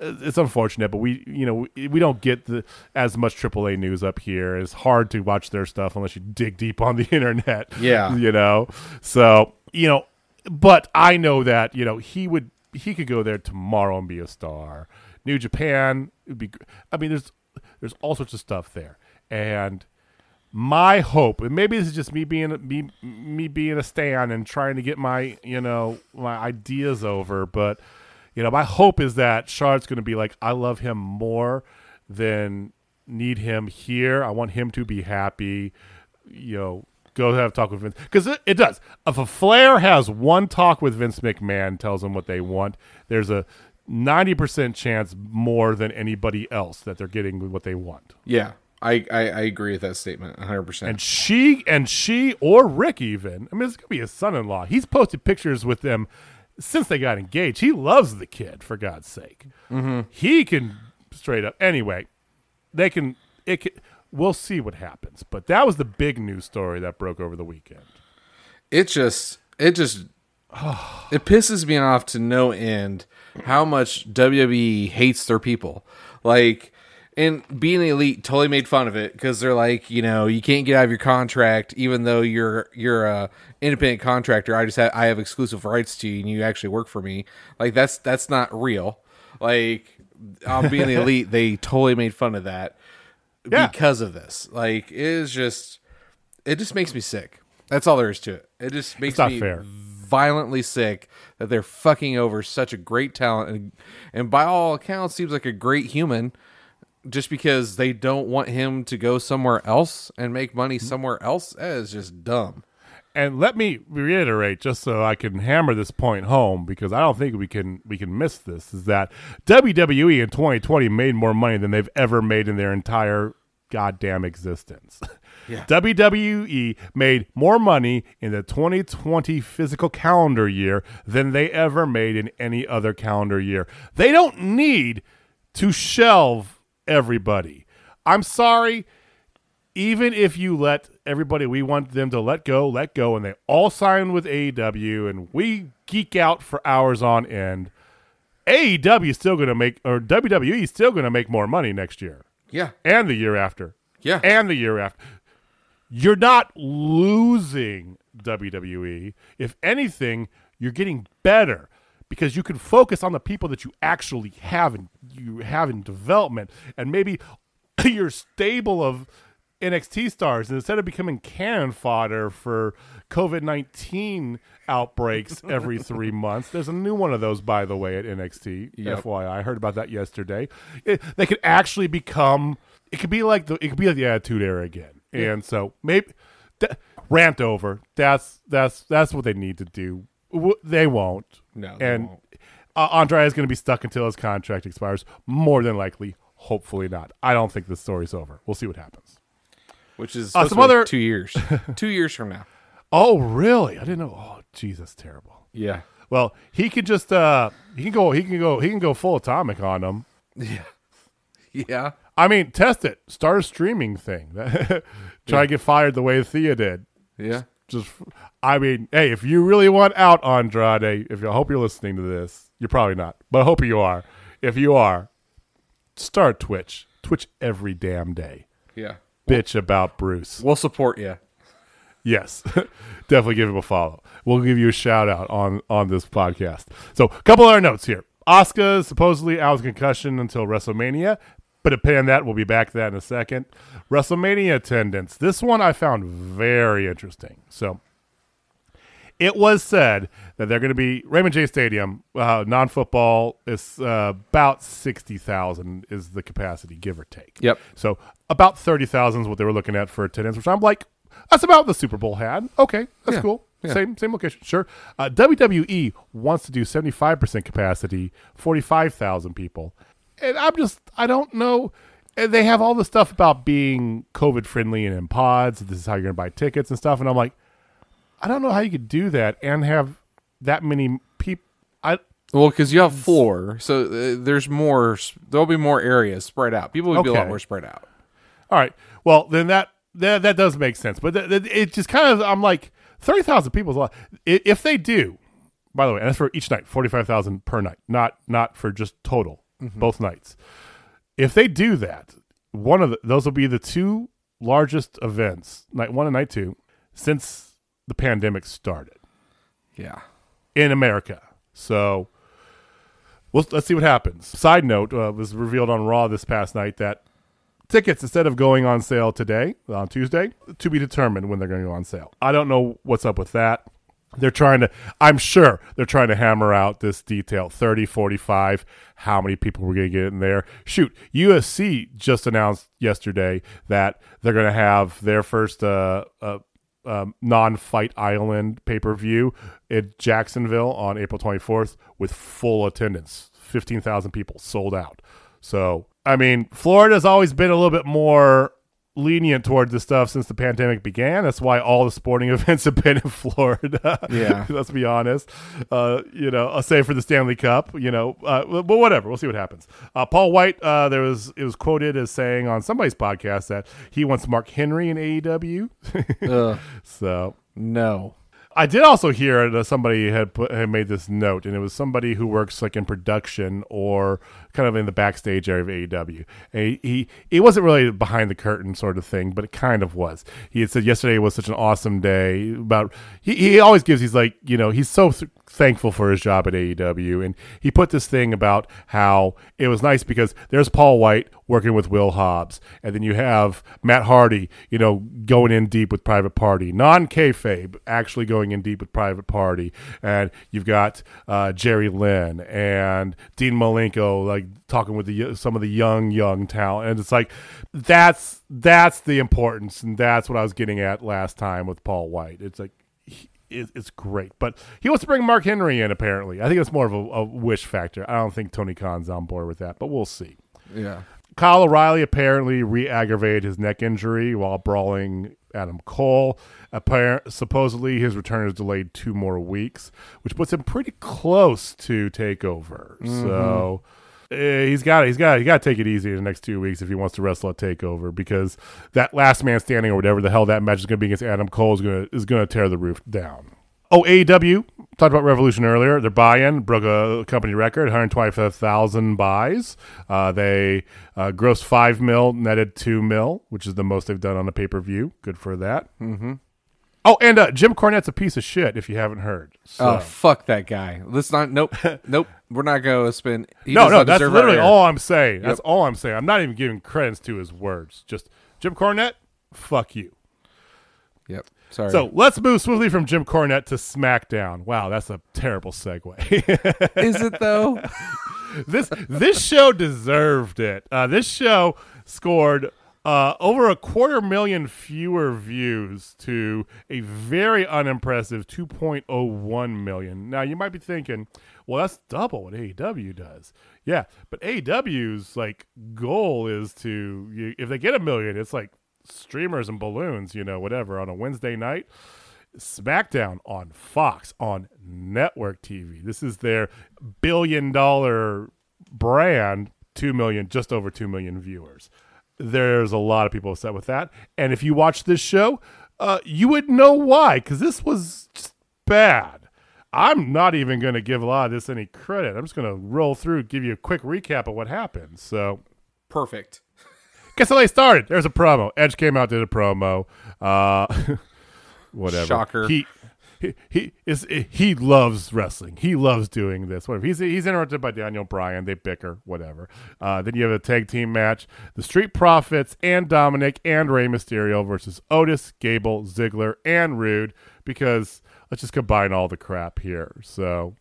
Uh, it's unfortunate, but we, you know, we, we don't get the as much AAA news up here. It's hard to watch their stuff unless you dig deep on the [laughs] internet.
Yeah.
you know. So you know, but I know that you know he would he could go there tomorrow and be a star. New Japan would be. I mean, there's there's all sorts of stuff there, and my hope, and maybe this is just me being me me being a stan and trying to get my you know my ideas over, but you know my hope is that Charlotte's going to be like, I love him more than need him here. I want him to be happy. You know, go have a talk with Vince because it, it does. If a Flair has one talk with Vince McMahon, tells them what they want, there's a ninety percent chance more than anybody else that they're getting what they want.
Yeah, I, I, I agree with that statement 100%.
And she and she or Rick even. I mean, it's gonna be his son-in-law. He's posted pictures with them since they got engaged. He loves the kid, for God's sake. Mm-hmm. He can straight up. Anyway, they can. It. Can, we'll see what happens. But that was the big news story that broke over the weekend.
it just it just [sighs] it pisses me off to no end how much WWE hates their people. Like and being the elite totally made fun of it because they're like, you know, you can't get out of your contract even though you're you're a independent contractor. I just have I have exclusive rights to you and you actually work for me. Like that's that's not real. Like on being the [laughs] elite, they totally made fun of that
Yeah.
because of this. Like it is just it just makes me sick. That's all there is to it. It just makes me
fair.
violently sick that they're fucking over such a great talent and and by all accounts seems like a great human just because they don't want him to go somewhere else and make money
Mm-hmm.
somewhere else. That is just dumb.
And let me reiterate, just so I can hammer this point home, because I don't think we can we can miss this. Is that WWE in 2020 made more money than they've ever made in their entire goddamn existence. [laughs]
Yeah.
WWE made more money in the 2020 physical calendar year than they ever made in any other calendar year. They don't need to shelve everybody. I'm sorry even if you let everybody we want them to let go, let go, and they all sign with AEW and we geek out for hours on end, AEW is still going to make, or WWE is still going to make more money next year
Yeah.
and the year after.
Yeah.
And the year after. You're not losing WWE. If anything, you're getting better because you can focus on the people that you actually have in, you have in development and maybe [clears throat] your stable of NXT stars and instead of becoming cannon fodder for COVID 19 outbreaks [laughs] every three months. There's a new one of those, by the way, at NXT.
Yep.
FYI, I heard about that yesterday. It, they could actually become. It could be like the. It could be like the Attitude Era again. And so maybe th- rant over. That's that's that's what they need to do. W- They won't.
No, they
and
won't.
uh, Andrade is going to be stuck until his contract expires. More than likely. Hopefully not. I don't think the story's over. We'll see what happens.
Which is
Uh, some other-
two years. [laughs] two years from now.
Oh, really? I didn't know. Oh, Jesus, terrible.
Yeah.
Well, he could just uh he can go he can go he can go full atomic on them.
Yeah. [laughs] Yeah.
I mean, test it. Start a streaming thing. [laughs] Try to get fired the way Thea did.
Yeah.
just I mean, hey, if you really want out, Andrade, if you I hope you're listening to this, you're probably not, but I hope you are. If you are, start Twitch. Twitch every damn day.
Yeah.
Bitch about Bruce.
We'll support you.
Yes, [laughs] definitely give him a follow. We'll give you a shout out on on this podcast. So, a couple other notes here. Oscar supposedly out with concussion until WrestleMania, but upon that, we'll be back to that in a second. WrestleMania attendance. This one I found very interesting. So, it was said that they're going to be Raymond J Stadium, uh, non football is uh, about sixty thousand is the capacity, give or take.
Yep.
So about thirty thousand is what they were looking at for attendance, which I'm like, that's about what the Super Bowl had. Okay, that's
Yeah,
cool.
yeah.
Same same location, sure. Uh, WWE wants to do seventy five percent capacity, forty five thousand people, and I'm just I don't know. And they have all the stuff about being COVID friendly and in pods. This is how you're going to buy tickets and stuff, and I'm like. I don't know how you could do that and have that many people. I
Well, because you have four, so uh, there's more. There'll be more areas spread out. People will be a lot
Okay.
more spread out.
all right. Well, then that that, that does make sense, but th- th- it just kind of I'm like thirty thousand people is a lot. If they do, by the way, and that's for each night, forty five thousand per night, not not for just total both nights. If they do that, one of the, those will be the two largest events, night one and night two, since the pandemic started.
Yeah.
in America. So we'll, let's see what happens. Side note uh, was revealed on Raw this past night that tickets, instead of going on sale today, on Tuesday, to be determined when they're going to go on sale. I don't know what's up with that. They're trying to, I'm sure they're trying to hammer out this detail 30, 45, how many people we're going to get in there. Shoot, UFC just announced yesterday that they're going to have their first uh, uh, um, non-fight island pay-per-view in Jacksonville on April 24th with full attendance, 15,000 people sold out. So, I mean, Florida's always been a little bit more lenient toward this stuff since the pandemic began. That's why all the sporting [laughs] events have been in Florida.
Yeah. [laughs]
let's be honest. Uh, you know, I'll say for the Stanley Cup. You know, uh, but whatever. We'll see what happens. Uh, Paul White. Uh, there was it was quoted as saying on somebody's podcast that he wants Mark Henry in AEW. [laughs] So
no.
I did also hear that somebody had put, had made this note, and it was somebody who works like in production or kind of in the backstage area of AEW. And he, he it wasn't really behind the curtain sort of thing, but it kind of was. He had said yesterday was such an awesome day. About he, he always gives he's like you know he's so th- thankful for his job at AEW, and he put this thing about how it was nice because there's Paul White working with Will Hobbs, and then you have Matt Hardy, you know, going in deep with Private Party, non kayfabe, actually going in deep with Private Party, and you've got uh, Jerry Lynn and Dean Malenko, like talking with the some of the young young talent, and it's like that's that's the importance, and that's what I was getting at last time with Paul White. It's like. he- It's great, but he wants to bring Mark Henry in. Apparently, I think it's more of a, a wish factor. I don't think Tony Khan's on board with that, but we'll see.
Yeah.
Kyle O'Reilly apparently re-aggravated his neck injury while brawling Adam Cole. Appar- supposedly, his return is delayed two more weeks, which puts him pretty close to takeover. Mm-hmm. So eh, he's got it he's got he got to take it easy in the next two weeks if he wants to wrestle at takeover because that last man standing or whatever the hell that match is going to be against Adam Cole is going to is going to tear the roof down. Oh, AEW talked about Revolution earlier. Their buy-in broke a company record, 125,000 buys. Uh, they uh, grossed five mil, netted two mil, which is the most they've done on a pay-per-view. Good for that. Mm-hmm. Oh, and uh, Jim Cornette's a piece of shit. If you haven't heard, so.
Oh, fuck that guy. Let's not. Nope. [laughs] nope. We're not going to spend. He
no, no, that's literally all I'm saying. That's all I'm saying. I'm not even giving credence to his words. Just Jim Cornette, fuck you.
Yep. Sorry.
So let's move swiftly from Jim Cornette to SmackDown. Wow, that's a terrible segue. [laughs]
is it though?
this this show deserved it. Uh, this show scored uh, over a quarter million fewer views to a very unimpressive 2.01 million. Now you might be thinking, well, that's double what AEW does. Yeah, but AEW's like goal is to if they get a million, it's like streamers and balloons, you know, whatever on a Wednesday night. SmackDown on Fox on network TV. This is their billion dollar brand, 2 million, just over 2 million viewers. There's a lot of people upset with that. And if you watch this show, uh, you would know why because this was just bad. I'm not even going to give a lot of this any credit. I'm just going to roll through, give you a quick recap of what happened. So,
Perfect.
guess how they started? There's a promo. Edge came out, did a promo. Uh, [laughs] whatever.
Shocker.
He he is he loves wrestling. He loves doing this. Whatever. He's he's interrupted by Daniel Bryan. They bicker. Whatever. Uh, then you have a tag team match: the Street Profits and Dominic and Rey Mysterio versus Otis, Gable, Ziggler, and Roode. Because let's just combine all the crap here. So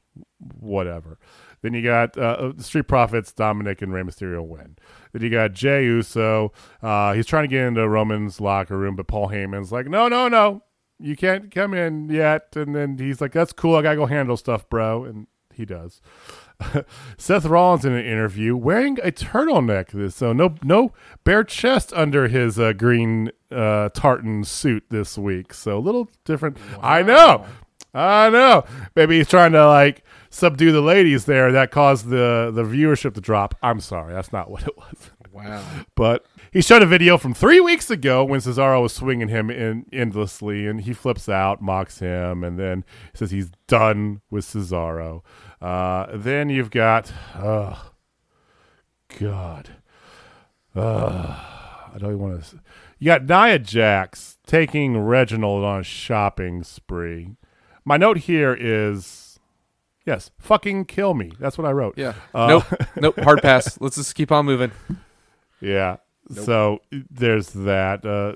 whatever. Then you got uh, the Street Profits, Dominic and Rey Mysterio win. Then you got Jey Uso. Uh, he's trying to get into Roman's locker room, but Paul Heyman's like, no, no, no, you can't come in yet. And then he's like, that's cool. I gotta go handle stuff, bro. And he does. [laughs] Seth Rollins in an interview wearing a turtleneck. This so no no bare chest under his uh, green uh, tartan suit this week. So a little different. I know. I know. Maybe he's trying to like subdue the ladies there. That caused the the viewership to drop. I'm sorry, that's not what it was.
Wow. [laughs]
But he showed a video from three weeks ago when Cesaro was swinging him in endlessly, and he flips out, mocks him, and then says he's done with Cesaro. Uh, then you've got, oh, God, uh, I don't even want to. You got Nia Jax taking Reginald on a shopping spree. My note here is, yes, fucking kill me. That's what I wrote.
Yeah.
Uh,
nope. [laughs] Nope. Hard pass. Let's just keep on moving.
Yeah. So there's that. Uh,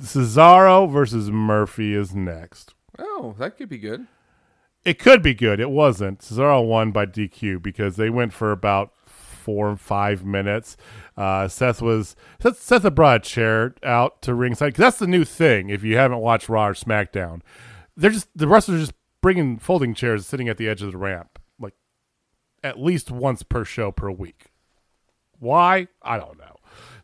Cesaro versus Murphy is next.
Oh, that could be good.
It could be good. It wasn't. Cesaro won by DQ because they went for about four or five minutes. Uh, Seth was Seth, Seth brought a chair out to ringside because that's the new thing. If you haven't watched Raw or SmackDown, they're just the wrestlers are just bringing folding chairs, sitting at the edge of the ramp, like at least once per show per week. Why? I don't know.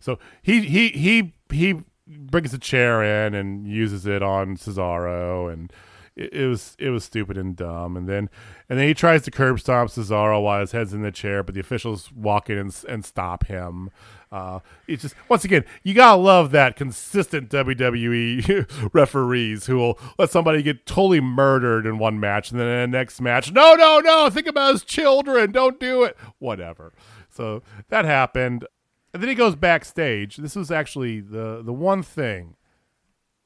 So he he he he brings a chair in and uses it on Cesaro, and it, it was it was stupid and dumb. And then and then he tries to curb stomp Cesaro while his head's in the chair, but the officials walk in and, and stop him. Uh, it's just once again, you gotta love that consistent WWE [laughs] referees who will let somebody get totally murdered in one match, and then in the next match, no, no, no, think about his children, don't do it, whatever. So that happened. And then he goes backstage. This was actually the the one thing,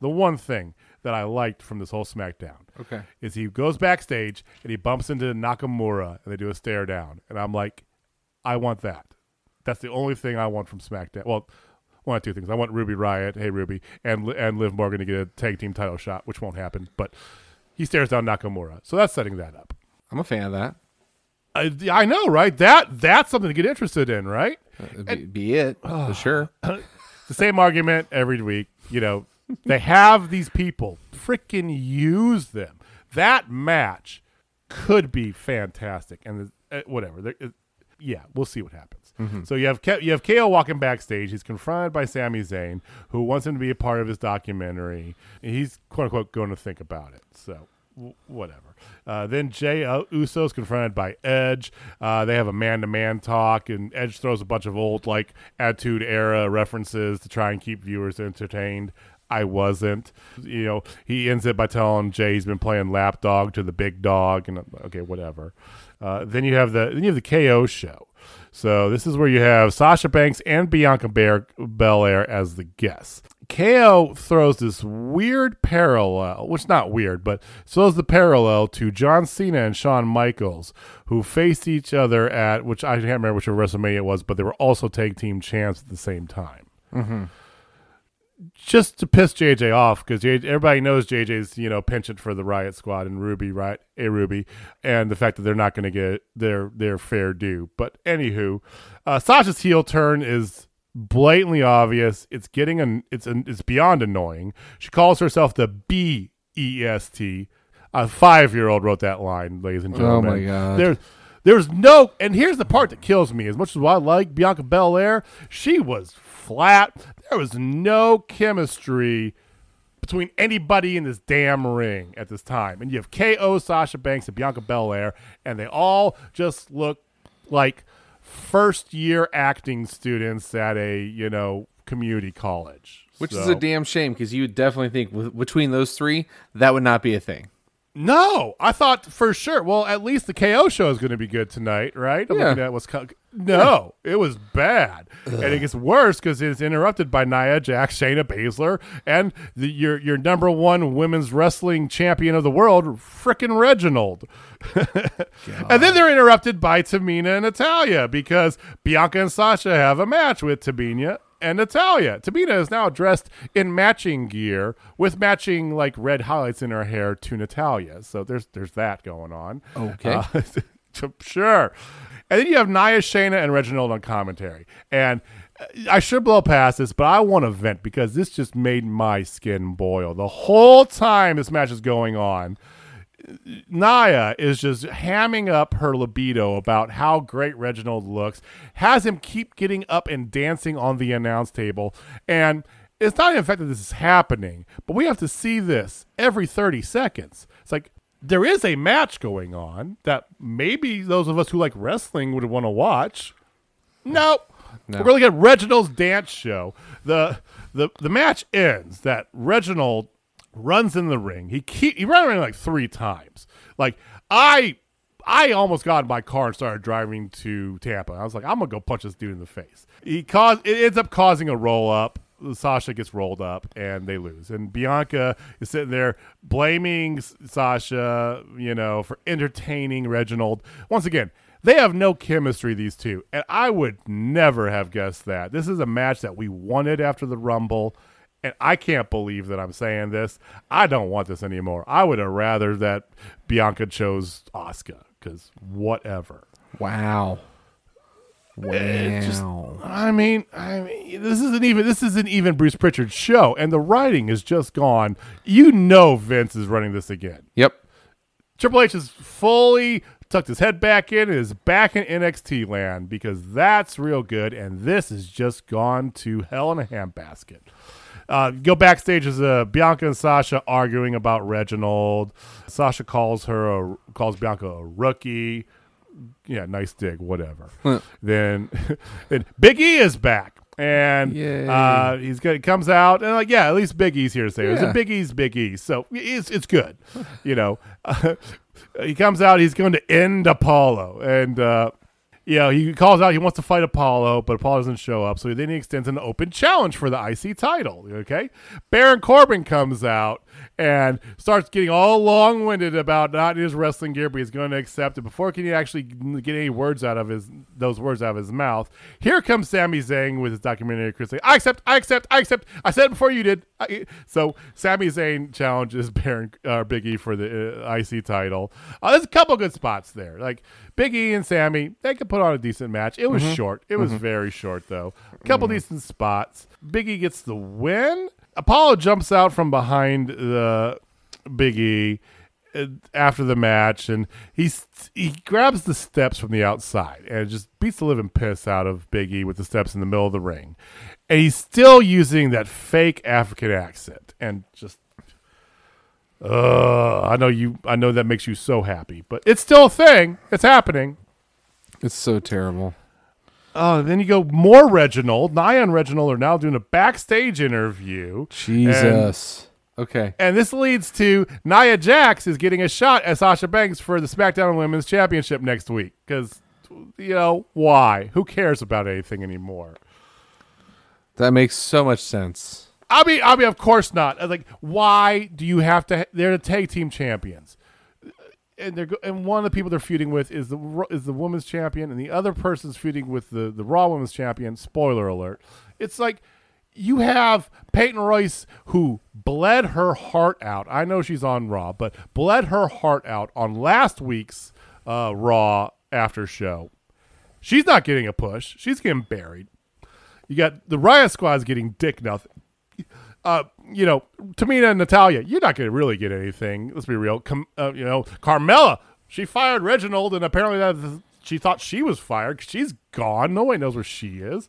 the one thing that I liked from this whole SmackDown.
Okay.
Is he goes backstage and he bumps into Nakamura and they do a stare down, and I'm like, I want that. That's the only thing I want from SmackDown. Well, one of two things. I want Ruby Riott, hey Ruby, and and Liv Morgan to get a tag team title shot, which won't happen. But he stares down Nakamura, so that's setting that up.
I'm a fan of that.
I, I know, right? That that's something to get interested in, right?
Uh, Be, be it [sighs] for sure. [clears throat]
The same argument every week. You know, they have these people. Freaking use them. That match could be fantastic, and uh, whatever. There- it- yeah, we'll see what happens. So you have Ke- you have KO walking backstage. He's confronted by Sami Zayn, who wants him to be a part of his documentary. He's quote unquote going to think about it. So whatever. Uh, then Jey Uso is confronted by Edge. Uh, they have a man to man talk, and Edge throws a bunch of old like Attitude Era references to try and keep viewers entertained. I wasn't. You know, he ends it by telling Jay he's been playing lapdog to the big dog, and okay, whatever. Uh, then you have the then you have the KO show. So this is where you have Sasha Banks and Bianca Belair as the guests. KO throws this weird parallel, which not weird, but throws the parallel to John Cena and Shawn Michaels, who faced each other at which I can't remember which WrestleMania it was, but they were also tag team champs at the same time just to piss JJ off because everybody knows JJ's you know penchant for the Riott Squad and Ruby, right? A Ruby, and the fact that they're not going to get their their fair due. But anywho, uh, Sasha's heel turn is blatantly obvious. It's getting an it's an, it's beyond annoying. She calls herself the B E S T. A five year old wrote that line, ladies and gentlemen.
Oh
gentlemen.
my God.
There's there's no, and here's the part that kills me. As much as I like Bianca Belair, she was flat. There was no chemistry between anybody in this damn ring at this time. And you have KO, Sasha Banks, and Bianca Belair, and they all just look like first year acting students at a, you know, community college.
Which is a damn shame because you would definitely think with, between those three, that would not be a thing.
No, I thought for sure. Well, at least the KO show is going to be good tonight, right? I'm
Yeah.
looking at what's co- no, it was bad, and it gets worse because it's interrupted by Nia Jack, Shayna Baszler, and the, your your number one women's wrestling champion of the world, frickin' Reginald. [laughs] and then they're interrupted by Tamina and Natalya because Bianca and Sasha have a match with Tamina and Natalya. Tamina is now dressed in matching gear with matching like red highlights in her hair to Natalya. So there's there's that going on.
Okay.
Uh, [laughs] sure. And then you have Nia, Shayna, and Reginald on commentary. And uh, I should blow past this, but I want to vent because this just made my skin boil. The whole time this match is going on, Nia is just hamming up her libido about how great Reginald looks, has him keep getting up and dancing on the announce table. And it's not even the fact that this is happening, but we have to see this every 30 seconds. It's like there is a match going on that maybe those of us who like wrestling would want to watch. Nope.
No.
We're going to get Reginald's dance show. The, the the match ends that Reginald runs in the ring. He keep, he ran around like three times. Like I I almost got in my car and started driving to Tampa. I was like, I'm gonna go punch this dude in the face. He caused it ends up causing a roll up. Sasha gets rolled up and they lose. And Bianca is sitting there blaming Sasha, you know, for entertaining Reginald. Once again, they have no chemistry, these two. And I would never have guessed that. This is a match that we wanted after the Rumble. And I can't believe that I'm saying this. I don't want this anymore. I would have rather that Bianca chose Asuka because whatever.
Wow.
It's just-
Wow.
I mean, I mean, this isn't even this isn't even Bruce Prichard's show, and the writing is just gone. You know, Vince is running this again.
Yep.
Triple H has fully tucked his head back in and is back in NXT land because that's real good, and this has just gone to hell in a handbasket. Uh, go backstage as uh, Bianca and Sasha arguing about Reginald. Sasha calls her a, calls Bianca a rookie. Yeah, nice dig, whatever. then, [laughs] then Big E is back. And uh, he's good. He comes out and like, yeah, at least Big E's here to say it. It's a Big E's Big E, so it's it's good. you know, [laughs] he comes out. He's going to end Apollo, and uh, you know he calls out. He wants to fight Apollo, but Apollo doesn't show up. So then he extends an open challenge for the IC title. Okay, Baron Corbin comes out and starts getting all long winded about not his wrestling gear, but he's going to accept it before can he actually get any words out of his those words out of his mouth. Here comes Sami Zayn with his documentary Chris. I accept. I accept. I accept. I said it before you did. I, so Sami Zayn challenges [laughs] Baron uh, Big E for the uh, IC title. Uh, there's a couple good spots there. Like Big E and Sami, they could put on a decent match. It was short. It was very short though. A couple decent spots. Big E gets the win. Apollo jumps out from behind the Big E uh, after the match, and he's he grabs the steps from the outside and just beats the living piss out of Big E with the steps in the middle of the ring, and he's still using that fake African accent and just. Uh, I know you. I know that makes you so happy, but it's still a thing. It's happening.
It's so terrible.
Oh, then you go more Reginald. Nia and Reginald are now doing a backstage interview.
Jesus. okay.
And this leads to Nia Jax is getting a shot at Sasha Banks for the SmackDown Women's Championship next week. Because, you know, why? Who cares about anything anymore?
That makes so much sense.
I mean, I mean, of course not. Like, why do you have to? They're the tag team champions, and they're and one of the people they're feuding with is the is the women's champion, and the other person's feuding with the the Raw women's champion. Spoiler alert! It's like you have Peyton Royce who bled her heart out. I know she's on Raw, but bled her heart out on last week's uh, Raw after show. She's not getting a push. She's getting buried. You got the Riott Squad's getting dick nothing. Uh, you know, Tamina and Natalya, you're not going to really get anything. Let's be real. Com- uh, you know, Carmella, she fired Reginald, and apparently that she thought she was fired 'cause she's gone. Nobody knows where she is.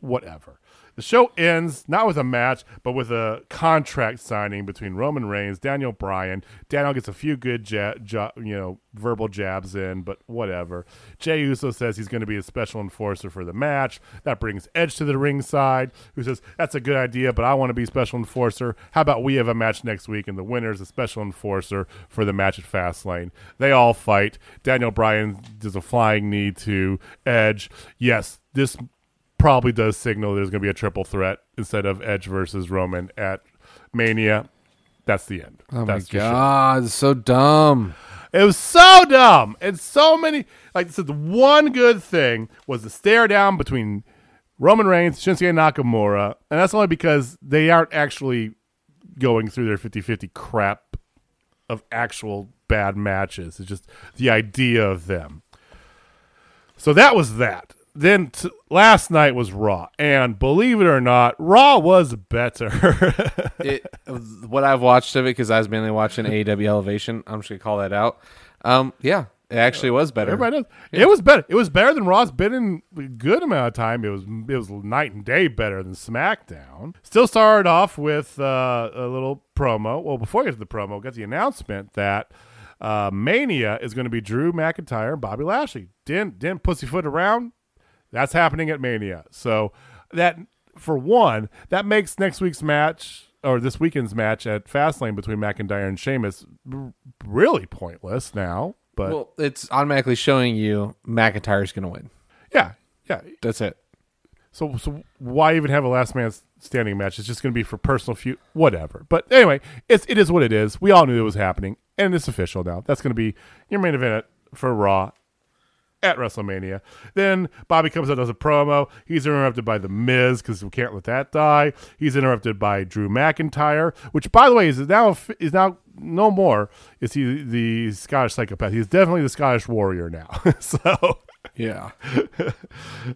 Whatever. The show ends not with a match, but with a contract signing between Roman Reigns, Daniel Bryan. Daniel gets a few good, ja- ja- you know, verbal jabs in, but whatever. Jey Uso says he's going to be a special enforcer for the match. That brings Edge to the ringside, who says that's a good idea, but I want to be special enforcer. How about we have a match next week, and the winner is a special enforcer for the match at Fastlane. They all fight. Daniel Bryan does a flying knee to Edge. Yes, this probably does signal there's going to be a triple threat instead of Edge versus Roman at Mania. That's the end.
Oh
That's
my god, it's so dumb.
It was so dumb. And so many like so the one good thing was the stare down between Roman Reigns, Shinsuke Nakamura, and that's only because they aren't actually going through their 50-50 crap of actual bad matches. It's just the idea of them. So that was that. Then t- last night was Raw, and believe it or not, Raw was better. [laughs]
it, what I've watched of it because I was mainly watching AEW Elevation. I'm just gonna call that out. Um, yeah, it actually was better.
Everybody knows. It was better. It was better than Raw's been in a good amount of time. It was it was night and day better than SmackDown. Still started off with uh, a little promo. Well, before I get to the promo, got the announcement that uh, Mania is going to be Drew McIntyre and Bobby Lashley. Didn't didn't pussyfoot around. That's happening at Mania. So that for one, that makes next week's match or this weekend's match at Fastlane between McIntyre and Sheamus really pointless now. But
Well, it's automatically showing you McIntyre's gonna win.
yeah, yeah.
That's it.
So, so why even have a last man standing match? It's just going to be for personal feud, whatever. But anyway, it's it is what it is. We all knew it was happening, and it's official now. That's going to be your main event for Raw at WrestleMania. Then Bobby comes out does a promo. He's interrupted by the Miz because we can't let that die. He's interrupted by Drew McIntyre, which by the way is now is now no more is he the Scottish psychopath. He's definitely the Scottish warrior now. [laughs] so.
Yeah. [laughs]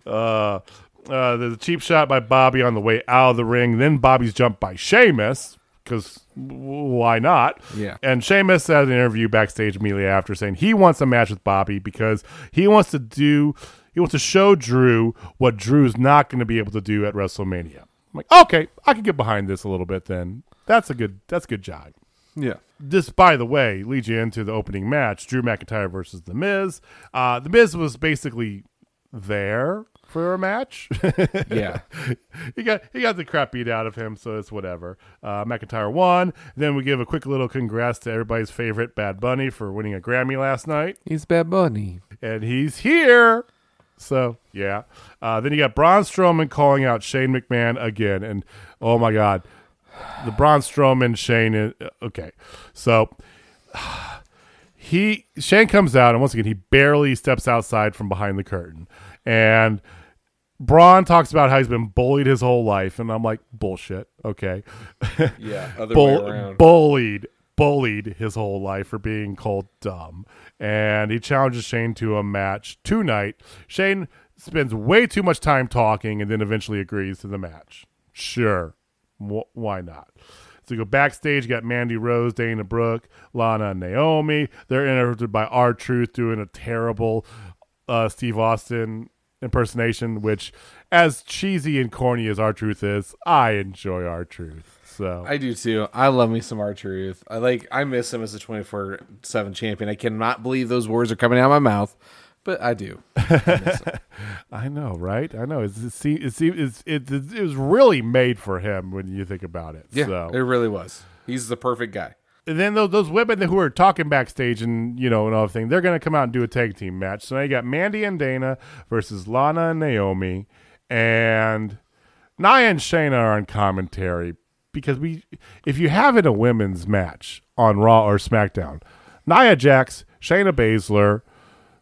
Uh, uh, there's a cheap shot by Bobby on the way out of the ring. Then Bobby's jumped by Sheamus because why not?
Yeah.
And Sheamus had an interview backstage immediately after saying he wants a match with Bobby because he wants to do he wants to show Drew what Drew's not going to be able to do at WrestleMania. I'm like, okay, I can get behind this a little bit. Then that's a good that's a good job
Yeah.
this, by the way, leads you into the opening match: Drew McIntyre versus The Miz. Uh, the Miz was basically there for a match. [laughs]
Yeah. [laughs]
he got he got the crap beat out of him, so it's whatever. Uh, McIntyre won. Then we give a quick little congrats to everybody's favorite Bad Bunny for winning a Grammy last night,
He's Bad Bunny.
and he's here. So yeah. Uh, then you got Braun Strowman calling out Shane McMahon again, and oh my god, the Braun Strowman Shane. Is, okay, so [sighs] he Shane comes out, and once again he barely steps outside from behind the curtain, and Braun talks about how he's been bullied his whole life, and I'm like bullshit. Okay,
Yeah. Other
Bull- bullied, bullied his whole life for being called dumb. And he challenges Shane to a match tonight. Shane spends way too much time talking and then eventually agrees to the match. Sure. Wh- why not? So you go backstage, you got Mandy Rose, Dana Brooke, Lana, and Naomi. They're interrupted by R Truth doing a terrible uh, Steve Austin impersonation, which, as cheesy and corny as R Truth is, I enjoy R Truth. So
I do too. I love me some R Truth. I like. I miss him as a twenty four seven champion. I cannot believe those words are coming out of my mouth, but I do.
I [laughs] know, right? I know. It's, it's, it's, it's, it, it was really made for him when you think about it.
Yeah,
So.
it really was. He's the perfect guy.
Then those, those women who are talking backstage and you know and everything, they're going to come out and do a tag team match. So now you got Mandy and Dana versus Lana and Naomi, and Nia and Shayna are on commentary because we, if you have it a women's match on Raw or SmackDown, Nia Jax, Shayna Baszler,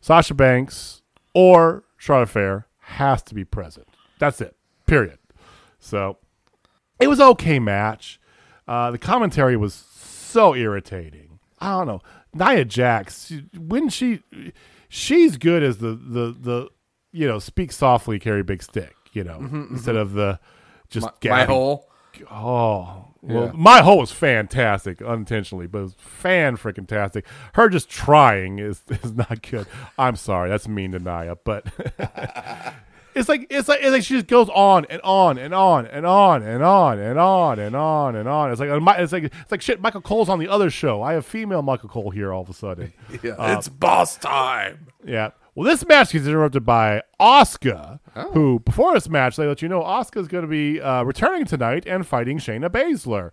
Sasha Banks, or Charlotte Flair has to be present. That's it. Period. So it was okay match. Uh, the commentary was so irritating. I don't know. Nia Jax, when she she's good as the the the you know speak softly, carry big stick. You know, mm-hmm, mm-hmm. instead of the just
My, my
gabbing.
whole.
Oh, well,
Yeah.
my hole was fantastic, unintentionally, but it was fan freaking tastic. Her just trying is [laughs] is not good. I'm sorry, that's mean to Nia, but [laughs] It's like it's like it's like she just goes on and on and on and on and on and on and on and on. It's like it's like it's like shit. Michael Cole's on the other show. I have female Michael Cole here all of a sudden. [laughs]
Yeah,
it's boss time.
Yeah. Well, this match gets interrupted by Asuka, who before this match they let you know Asuka's going to be uh, returning tonight and fighting Shayna Baszler,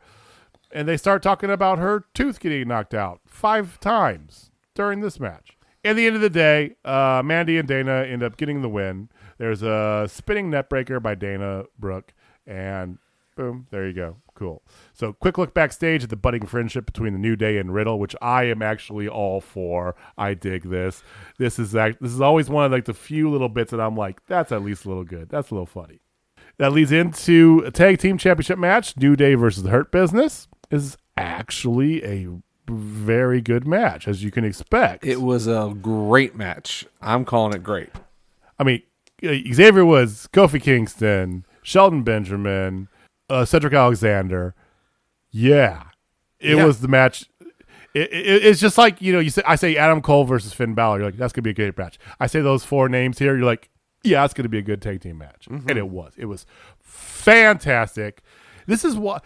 and they start talking about her tooth getting knocked out five times during this match. At the end of the day, uh, Mandy and Dana end up getting the win. There's a spinning neckbreaker by Dana Brooke, and boom, there you go. Cool. So, quick look backstage at the budding friendship between the New Day and Riddle, which I am actually all for. I dig this. This is act- this is always one of like the few little bits that I'm like, that's at least a little good. That's a little funny. That leads into a tag team championship match. New Day versus the Hurt Business is actually a very good match, as you can expect.
it was a great match. I'm calling it great.
I mean, Xavier Woods, Kofi Kingston, Shelton Benjamin, uh, Cedric Alexander. Yeah, it
Yeah.
was the match. It, it, it's just like you know, you say I say Adam Cole versus Finn Balor. You're like, that's gonna be a great match. I say those four names here. You're like, yeah, that's gonna be a good tag team match, and it was. It was fantastic. This is what.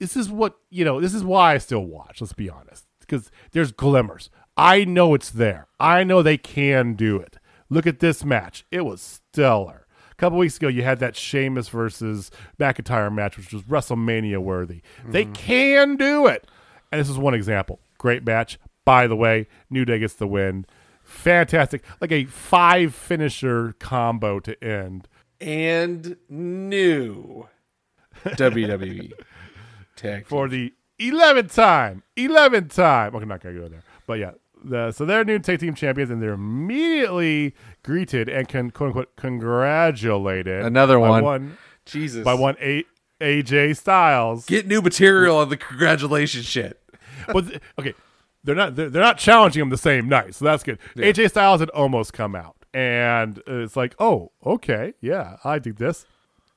This is what you know. This is why I still watch. Let's be honest, because there's glimmers. I know it's there. I know they can do it. Look at this match. It was stellar. A couple weeks ago, you had that Sheamus versus McIntyre match, which was WrestleMania worthy. They mm-hmm. can do it. And this is one example. Great match. By the way, New Day gets the win. Fantastic. Like a five finisher combo to end.
And new [laughs] WWE tag.
for the 11th time. 11th time. Okay, I'm not going to go there. But yeah. The, so they're new tag team champions, and they're immediately greeted and can quote unquote congratulated.
Another one.
one
Jesus.
by one A, AJ Styles.
Get new material on the congratulations shit.
but th- okay, they're not they're, they're not challenging him the same night, so that's good. AJ Styles had almost come out, and it's like, oh, okay, yeah, I do this.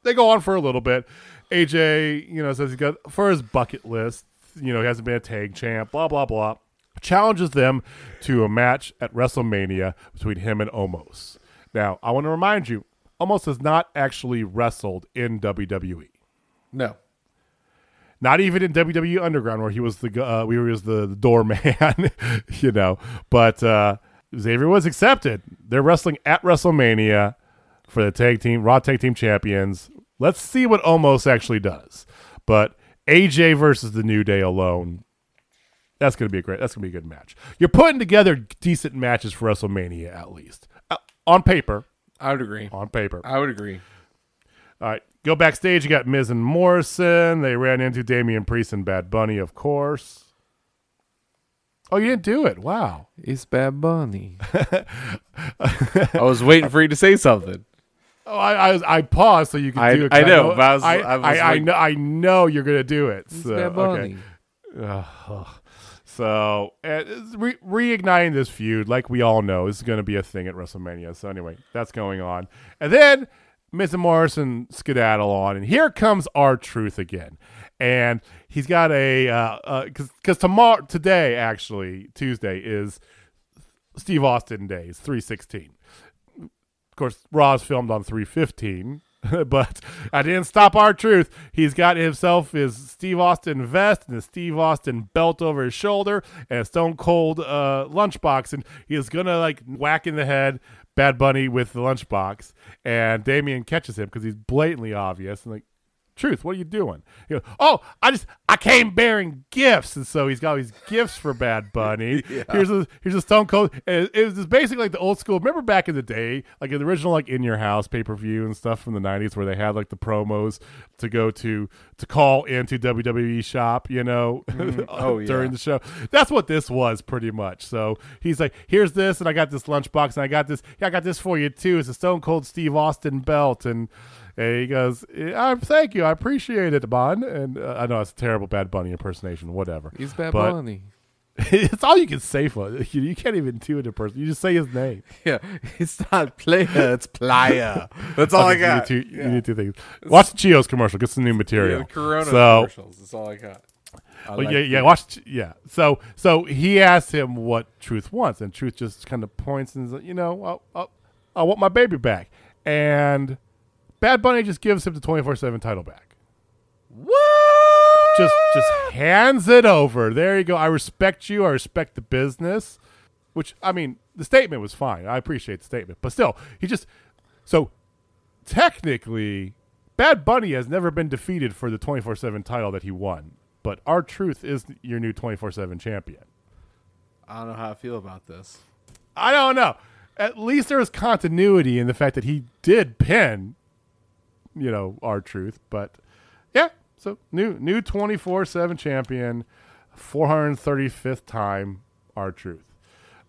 They go on for a little bit. AJ, you know, says he's got for his bucket list. You know, he hasn't been a tag champ. Blah blah blah. Challenges them to a match at WrestleMania between him and Omos. Now, I want to remind you, Omos has not actually wrestled in WWE.
no.
Not even in WWE Underground, where he was the uh, we was the, the doorman, [laughs] you know. But uh, Xavier was accepted. They're wrestling at WrestleMania for the tag team Raw Tag Team Champions. Let's see what Omos actually does. But AJ versus the New Day alone, that's gonna be a great. That's gonna be a good match. You're putting together decent matches for WrestleMania at least uh, on paper.
I would agree.
On paper.
I would agree.
All right, go backstage. You got Miz and Morrison. They ran into Damian Priest and Bad Bunny, of course. Oh, you didn't do it. Wow.
It's Bad Bunny. [laughs] I was waiting for you to say something.
Oh, I I, I paused so you could
I-
do it.
I know, I was-
I,
I
I, know I know you're gonna do it.
It's
So,
Bad
okay.
Bunny.
So uh, re- reigniting this feud, like we all know, is going to be a thing at WrestleMania. So anyway, that's going on, and then Miz and Morrison skedaddle on, and here comes R Truth again, and he's got a because because tomorrow today actually Tuesday is Steve Austin Day. It's three sixteen. Of course, Raw's filmed on 315, [laughs] but I didn't stop R Truth. He's got himself his Steve Austin vest and a Steve Austin belt over his shoulder and a Stone Cold uh, lunchbox, and he's gonna like whack in the head Bad Bunny with the lunchbox, and Damian catches him because he's blatantly obvious and like. Truth, what are you doing? Goes, oh, I just I came bearing gifts, and so he's got all these gifts for Bad [laughs] Bunny. Here's a here's a Stone Cold. And it, it was just basically like the old school. Remember back in the day, like the original like in your house pay per view and stuff from the '90s, where they had like the promos to go to to call into WWE shop, you know, mm-hmm. [laughs]
Oh, yeah.
during the show. That's what this was pretty much. So he's like, here's this, and I got this lunchbox, and I got this. Yeah, I got this for you too. It's a Stone Cold Steve Austin belt, and. And he goes, "I thank you, I appreciate it, Bon." And uh, I know it's a terrible Bad Bunny impersonation, whatever.
He's Bad
But-
Bunny. [laughs]
it's all you can say for it. [laughs] You, you can't even do it in person. You just say his name. [laughs]
Yeah, it's not player, it's playa. That's all I got.
You need two,
yeah.
you need two things. Watch the Cheetos commercial. Get some new
Yeah,
material.
the Corona
so,
commercials. That's all I got. I
well,
like
yeah, yeah. Watch. Yeah. So, so he asks him what Truth wants, and Truth just kind of points and says, you know, I, I, I want my baby back. and Bad Bunny just gives him the twenty four seven title back.
What?
Just just hands it over. There you go. I respect you. I respect the business. Which I mean, the statement was fine. I appreciate the statement, but still, he just so technically, Bad Bunny has never been defeated for the twenty four seven title that he won. But R Truth is your new twenty four seven champion.
I don't know how I feel about this.
I don't know. At least there was continuity in the fact that he did pin, you know, R Truth. But yeah, so new new twenty four seven champion, four hundred thirty fifth time R Truth.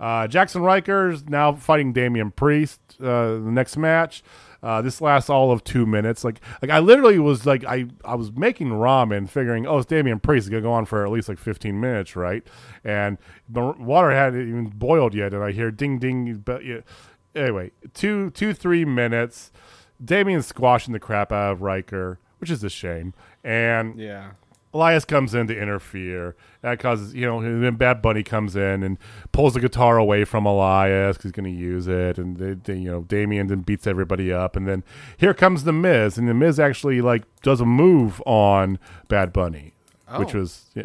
Uh, Jaxson Ryker's now fighting Damian Priest. Uh, the next match. Uh, this lasts all of two minutes. Like, like I literally was like, I, I was making ramen, figuring, oh, it's Damian Priest. It's gonna go on for at least like fifteen minutes, right? And the water hadn't even boiled yet, and I hear ding ding. But yeah. anyway, two, two, three minutes. Damian squashing the crap out of Ryker, which is a shame. And
Yeah.
Elias comes in to interfere. That causes, you know, and then Bad Bunny comes in and pulls the guitar away from Elias because he's going to use it. And, they, they, you know, Damian then beats everybody up. And then here comes The Miz. And The Miz actually, like, does a move on Bad Bunny, which
Oh.
was, yeah.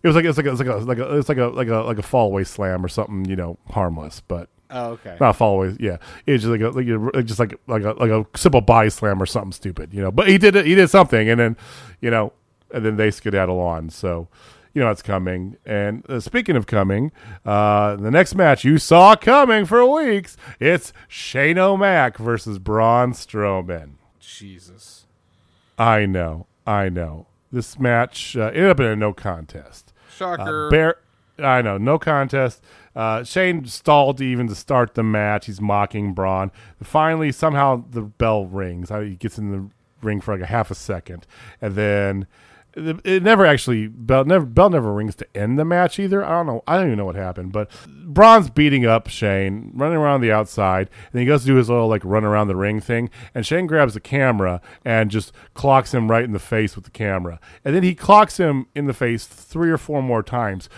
It was like it's like a, it's like a like a it's like a like a like a fall away slam or something you know harmless but
Oh, okay.
not fall away yeah it's just like a like a, just like like a like a simple body slam or something stupid you know but he did it he did something and then you know and then they skedaddle on so you know it's coming and uh, speaking of coming uh the next match you saw coming for weeks it's Shane O'Mac versus Braun Strowman
Jesus.
I know I know this match uh, ended up in a no contest
Shocker.
uh, Bear, I know, no contest. Uh, Shane stalled even to start the match. He's mocking Braun. Finally, somehow the bell rings. He gets in the ring for like a half a second, and then it never actually bell never bell never rings to end the match either. I don't know. I don't even know what happened, but Braun's beating up Shane, running around the outside, and he goes to do his little like run around the ring thing, and Shane grabs the camera and just clocks him right in the face with the camera, and then he clocks him in the face three or four more times.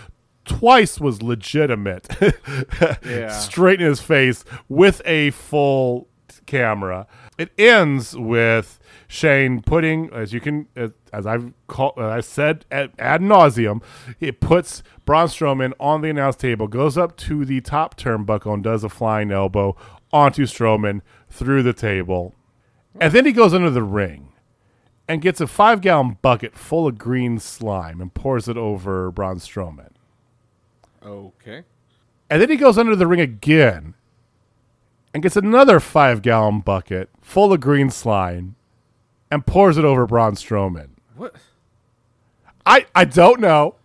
Twice was legitimate, [laughs]
Yeah.
straight in his face with a full camera. It ends with Shane putting, as you can, as, as I've called, uh, I said ad, ad nauseum, it puts Braun Strowman on the announce table, goes up to the top turnbuckle and does a flying elbow onto Strowman through the table, and then he goes under the ring and gets a five gallon bucket full of green slime and pours it over Braun Strowman.
Okay.
And then he goes under the ring again and gets another five gallon bucket full of green slime and pours it over Braun Strowman.
What?
I, I don't know.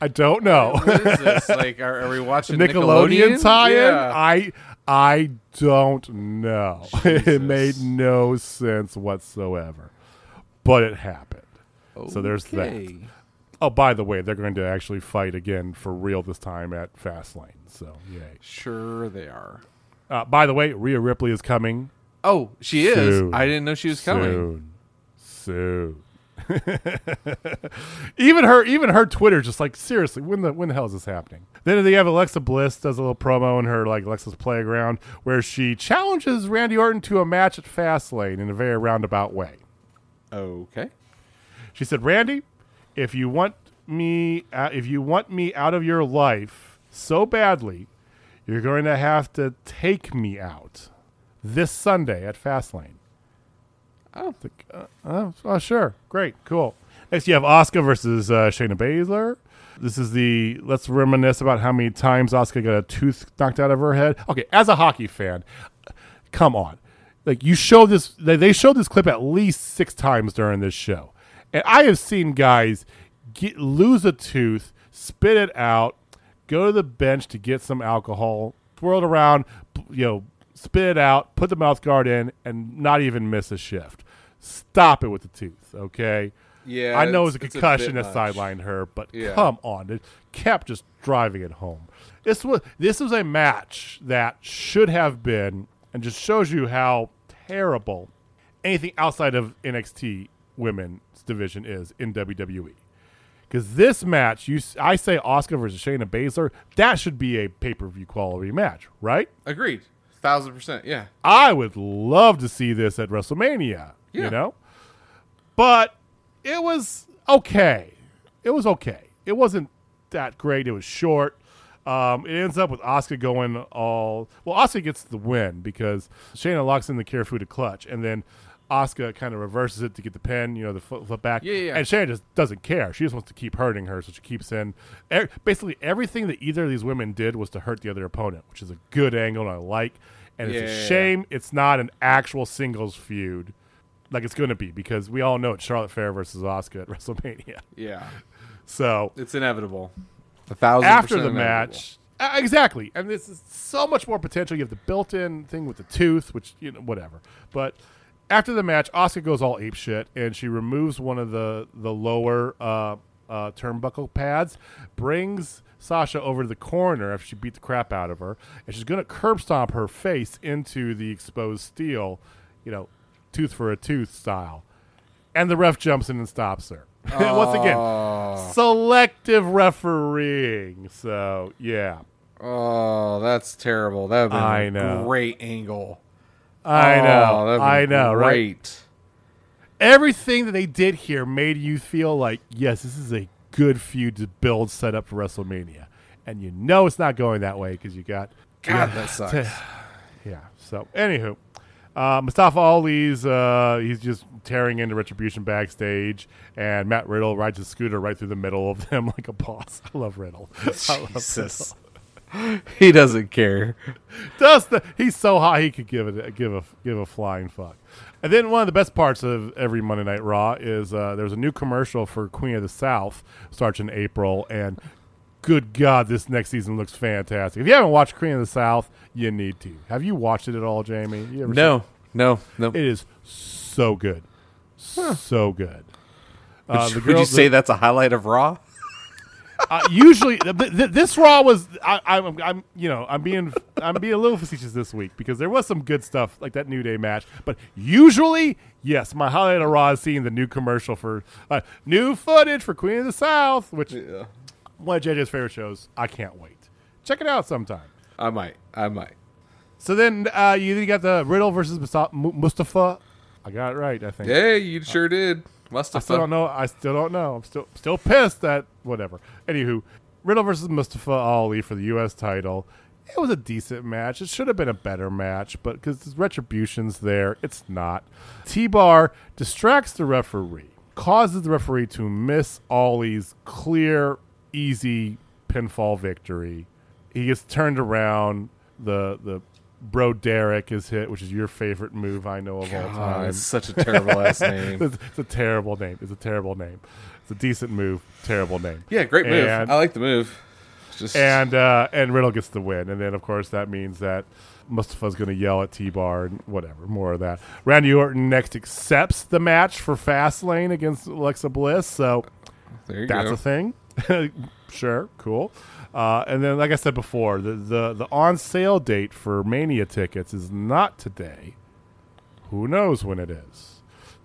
I don't know.
What is this? like, are, are we watching
Nickelodeon,
Nickelodeon,
tie-in?
Yeah.
I I don't know. [laughs] it made no sense whatsoever. But it happened. So there's that. Oh, by the way, they're going to actually fight again for real this time at Fastlane. So, yay.
Sure, they are.
Uh, by the way, Rhea Ripley is coming
Oh, she is. I didn't know she was coming.
Soon. Soon. [laughs] even her even her Twitter just like seriously, when the when the hell is this happening? Then they have Alexa Bliss does a little promo in her like Alexa's playground where she challenges Randy Orton to a match at Fastlane in a very roundabout way.
Okay.
She said, "Randy, if you want me, uh, if you want me out of your life so badly, you're going to have to take me out this Sunday at Fastlane."
Oh.
Like, uh, oh, oh, sure, great, cool. Next, you have Asuka versus uh, Shayna Baszler. This is the let's reminisce about how many times Asuka got a tooth knocked out of her head. Okay, as a hockey fan, come on. Like you show this, they, they showed this clip at least six times during this show, and I have seen guys get lose a tooth, spit it out, go to the bench to get some alcohol, twirl it around, you know, spit it out, put the mouth guard in, and not even miss a shift. Stop it with the tooth, okay?
Yeah,
I know it was a
it's- it's a
concussion that
much.
sidelined her, but
Yeah.
come on, it kept just driving it home. This was this was a match that should have been, and just shows you how terrible anything outside of NXT women's division is in WWE. Because this match, you, I say Asuka versus Shayna Baszler, that should be a pay per view quality match, right?
Agreed. thousand percent. Yeah.
I would love to see this at WrestleMania.
Yeah.
You know, but it was okay. It was okay. It wasn't that great. It was short. Um, it ends up with Asuka going all well. Asuka gets the win because Shayna locks in the Kirifuda clutch, and then Asuka kind of reverses it to get the pin. You know, the foot, flip back.
Yeah, yeah, yeah.
And Shayna just doesn't care. She just wants to keep hurting her, so she keeps in. e- Basically, everything that either of these women did was to hurt the other opponent, which is a good angle and I like. And it's a
yeah, yeah.
shame it's not an actual singles feud like it's going to be because we all know it's Charlotte Flair versus Asuka at [laughs] WrestleMania.
Yeah.
So
It's inevitable. A thousand
after the
inevitable.
match, uh, exactly, and this is so much more potential. You have the built-in thing with the tooth, which you know, whatever. But after the match, Asuka goes all ape shit, and she removes one of the the lower uh, uh, turnbuckle pads, brings Sasha over to the corner after she beat the crap out of her, and she's going to curb stomp her face into the exposed steel, you know, tooth for a tooth style. And the ref jumps in and stops her. [laughs] Once again, selective refereeing. So, yeah.
Oh, that's terrible. That would be
I
a
know.
great angle.
I
Oh,
know.
be
I know, right? Everything that they did here made you feel like, yes, this is a good feud to build set up for WrestleMania. And you know it's not going that way because you got
God, that [laughs] sucks. [sighs]
Yeah. So, anywho, uh, Mustafa Ali's uh, he's just tearing into Retribution backstage, and Matt Riddle rides his scooter right through the middle of them [laughs] like a boss. I love Riddle. [laughs] I love
Jesus. [laughs] he doesn't care.
The, he's so hot he could give it give a give a flying fuck. And then one of the best parts of every Monday Night Raw is uh, there's a new commercial for Queen of the South starts in April, and good God, this next season looks fantastic. If you haven't watched Queen of the South, you need to. Have you watched it at all, Jamie?
No, no, no.
It is so good, so good.
would,
Uh,
you-
the
would you say
the-
that's a highlight of Raw? [laughs]
uh, usually th- th- this Raw was I, I'm I'm you know I'm being I'm being a little facetious this week because there was some good stuff like that New Day match, but usually yes, my highlight of Raw is seeing the new commercial for uh, new footage for Queen of the South, which one of JJ's favorite shows. I can't wait. Check it out sometime.
I might. I might.
So then uh, you got the Riddle versus Mustafa. I got it right, I think.
Yeah, you sure did. Must
I still don't know. I still don't know. I'm still still pissed that whatever. Anywho, Riddle versus Mustafa Ali for the U.S. title. It was a decent match. It should have been a better match, but because retribution's there, it's not. T-Bar distracts the referee, causes the referee to miss Ali's clear, easy pinfall victory. He gets turned around. The the Bro Derek is hit, which is your favorite move I know of all time.
it's such a terrible ass [laughs] name.
It's, it's a terrible name. It's a terrible name. It's a decent move. Terrible name.
Yeah, great move.
And,
I like the move. Just
and uh, and Riddle gets the win, and then of course that means that Mustafa's going to yell at T Bar and whatever. More of that. Randy Orton next accepts the match for Fastlane against Alexa Bliss, so
there you
that's
go.
a thing. [laughs] sure, cool. Uh, and then, like I said before, the, the the on sale date for Mania tickets is not today. Who knows when it is?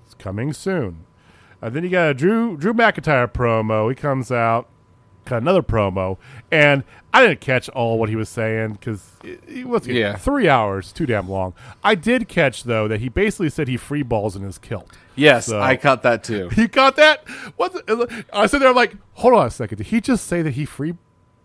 It's coming soon. And then you got a Drew Drew McIntyre promo. He comes out, got another promo, and I didn't catch all what he was saying because it, was
Yeah.
three hours, too damn long. I did catch though that he basically said he free balls in his kilt.
Yes,
So-
I caught that [laughs] too.
You caught that? What? The, I said there. I'm like, hold on a second. Did he just say that he free?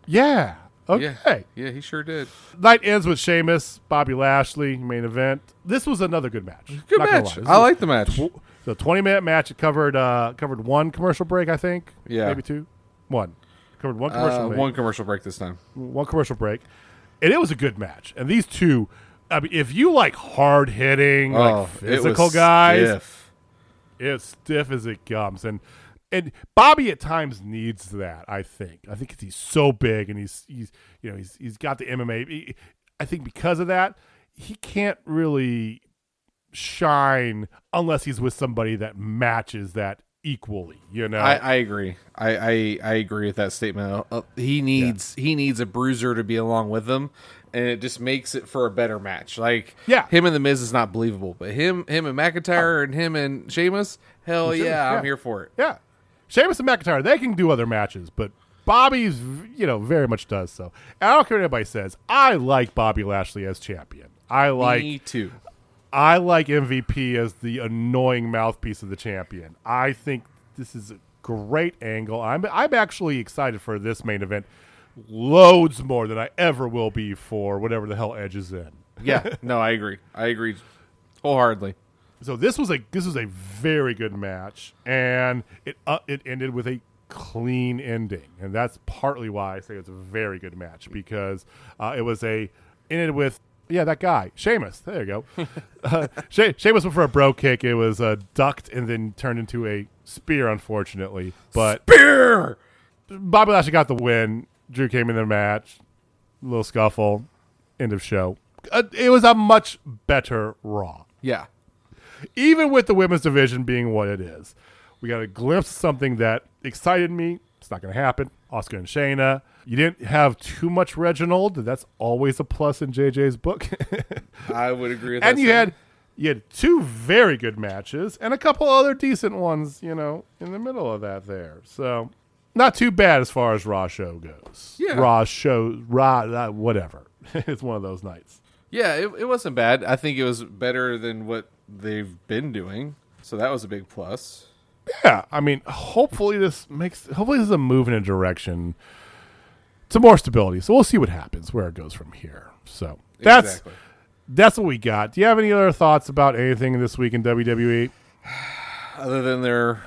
Yeah. Okay.
Yeah, yeah, he sure did.
Night ends with Sheamus, Bobby Lashley, main event. This was another good match.
Good
Not
match. I like the match.
the 20 minute match. It covered uh, covered one commercial break, I think.
Yeah.
maybe two. One covered one commercial.
Uh,
break,
one commercial break this time.
one commercial break, and it was a good match. And these two, I mean, if you like hard hitting, like
Oh, it
physical
was
guys,
stiff.
it's stiff as it comes and and Bobby at times needs that I think I think he's so big and he's he's you know he's he's got the MMA he- I think because of that he can't really shine unless he's with somebody that matches that equally you know
I, I agree. I, I I agree with that statement. Uh, he needs he needs a bruiser to be along with him, and it just makes it for a better match. Like
Yeah.
him and the Miz is not believable, but him him and McIntyre and him and Sheamus, hell yeah,
yeah.
I'm here for it.
yeah Sheamus and McIntyre they can do other matches but Bobby's you know very much does so and I don't care what anybody says I like Bobby Lashley as champion I like
Me too.
I like MVP as the annoying mouthpiece of the champion. I think this is a great angle. I'm I'm actually excited for this main event loads more than I ever will be for whatever the hell Edge is in.
Yeah, [laughs] no, I agree. I agree wholeheartedly.
So this was a this was a very good match, and it uh, it ended with a clean ending, and that's partly why I say it's a very good match because uh, it was a ended with yeah that guy Sheamus. There you go. [laughs] uh, she- Sheamus went for a Brogue Kick. It was uh, ducked and then turned into a spear, unfortunately. But
Beer.
Bobby Lashley got the win. Drew came in the match, little scuffle, end of show. Uh, it was a much better Raw
Yeah.
Even with the women's division being what it is. We got a glimpse of something that excited me. It's not going to happen. Asuka and Shayna. You didn't have too much Reginald. That's always a plus in JJ's book. [laughs]
I would agree with
and
that
you had you had two very good matches and a couple other decent ones, you know, in the middle of that there. So not too bad as far as Raw show goes.
Yeah.
Raw show, Raw, uh, whatever. [laughs] it's one of those nights.
Yeah, it, it wasn't bad. I think it was better than what they've been doing. So that was a big plus.
Yeah, I mean, hopefully this makes hopefully this is a move in a direction to more stability. So we'll see what happens, where it goes from here. So that's
Exactly.
that's what we got. Do you have any other thoughts about anything this week in? WWE?
Other than they're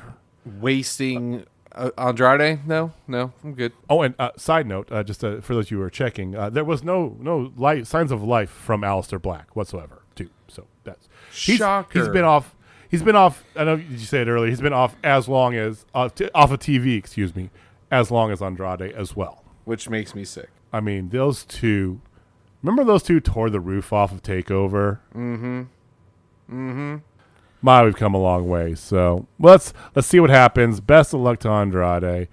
wasting uh, Andrade, no, no, I'm good.
Oh, and uh, side note, uh, just uh, for those you who are checking, uh, there was no no light, signs of life from Aleister Black whatsoever, too. So he's,
Shocker.
He's been off. He's been off. I know you said it earlier. He's been off as long as uh, t- off of TV. Excuse me, as long as Andrade as well.
Which makes me sick.
I mean, those two. Remember those two tore the roof off of Takeover. Mm-hmm. Mm-hmm. My, we've come a long way. So let's let's see what happens. Best of luck to Andrade.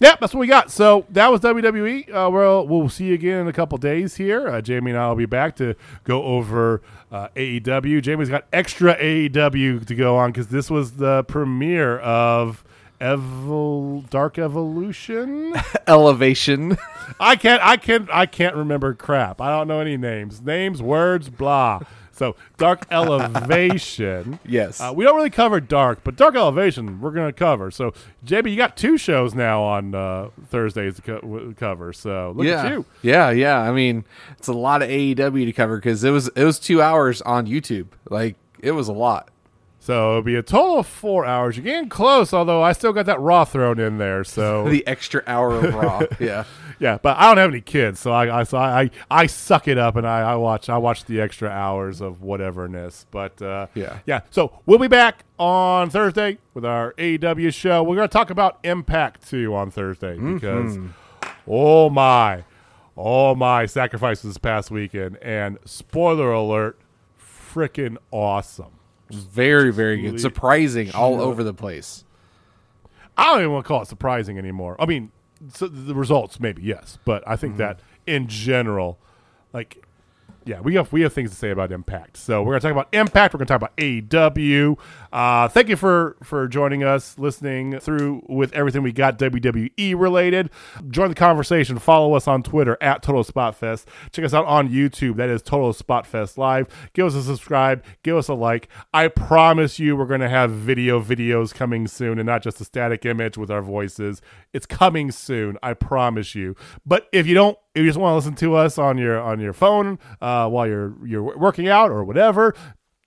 Yep, that's what we got. So that was WWE. Uh, we'll we'll see you again in a couple days here. Uh, Jamie and I will be back to go over uh, AEW. Jamie's got extra AEW to go on because this was the premiere of Evol- Dark Evolution. [laughs]
Elevation.
I can't. I can't. I can't remember crap. I don't know any names. Names, words, blah. So Dark [laughs] Elevation.
Yes.
Uh, we don't really cover Dark, but Dark Elevation we're going to cover. So JB, you got two shows now on uh, Thursdays to co- cover. So look
yeah.
at you.
Yeah, yeah. I mean, it's a lot of AEW to cover because it was it was two hours on YouTube. Like it was a lot.
So it'll be a total of four hours. You're getting close, although I still got that Raw thrown in there. So [laughs]
The extra hour of Raw. [laughs] yeah.
Yeah, but I don't have any kids, so I I so I, I, I suck it up and I, I watch I watch the extra hours of whateverness. But uh,
Yeah.
yeah. So we'll be back on Thursday with our AEW show. We're going to talk about Impact too on Thursday because oh my, oh my sacrifices this past weekend and spoiler alert, freaking awesome.
Very, very good. Surprising all over the place.
I don't even want to call it surprising anymore. I mean, so the results maybe yes, but I think mm-hmm. that in general, like, yeah, we have we have things to say about Impact. So we're gonna talk about Impact. We're gonna talk about AEW. Uh, thank you for for joining us, listening through with everything we got WWE related. Join the conversation. Follow us on Twitter at Total Spot Fest. Check us out on YouTube. That is Total Spot Fest Live. Give us a subscribe. Give us a like. I promise you, we're gonna have video videos coming soon, and not just a static image with our voices. It's coming soon. I promise you. But if you don't if you just want to listen to us on your on your phone uh, while you're you're working out or whatever,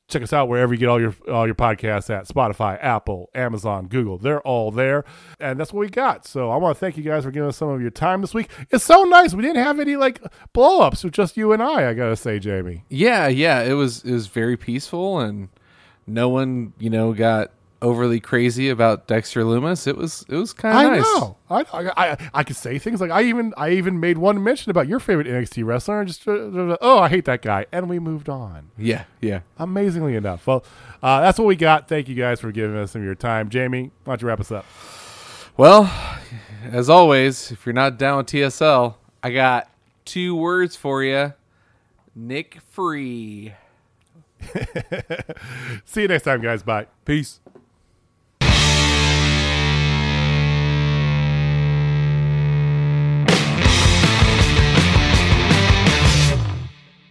check us out wherever you get all your all your podcasts at Spotify, Apple, Amazon, Google. They're all there, and that's what we got. So I want to thank you guys for giving us some of your time this week. It's so nice. We didn't have any like blow ups with just you and I. I gotta say, Jamie.
Yeah, yeah. It was it was very peaceful and no one, you know, got overly crazy about Dexter Lumis. It was it was kind of nice.
know. I, I I I could say things like I even I even made one mention about your favorite NXT wrestler and just uh, oh I hate that guy and we moved on.
Yeah, yeah.
amazingly enough. Well, uh, that's what we got. Thank you guys for giving us some of your time. Jamie, why don't you wrap us up?
Well, as always, if you're not down with TSL, I got two words for you. Nick Free. [laughs]
See you next time, guys. Bye.
Peace.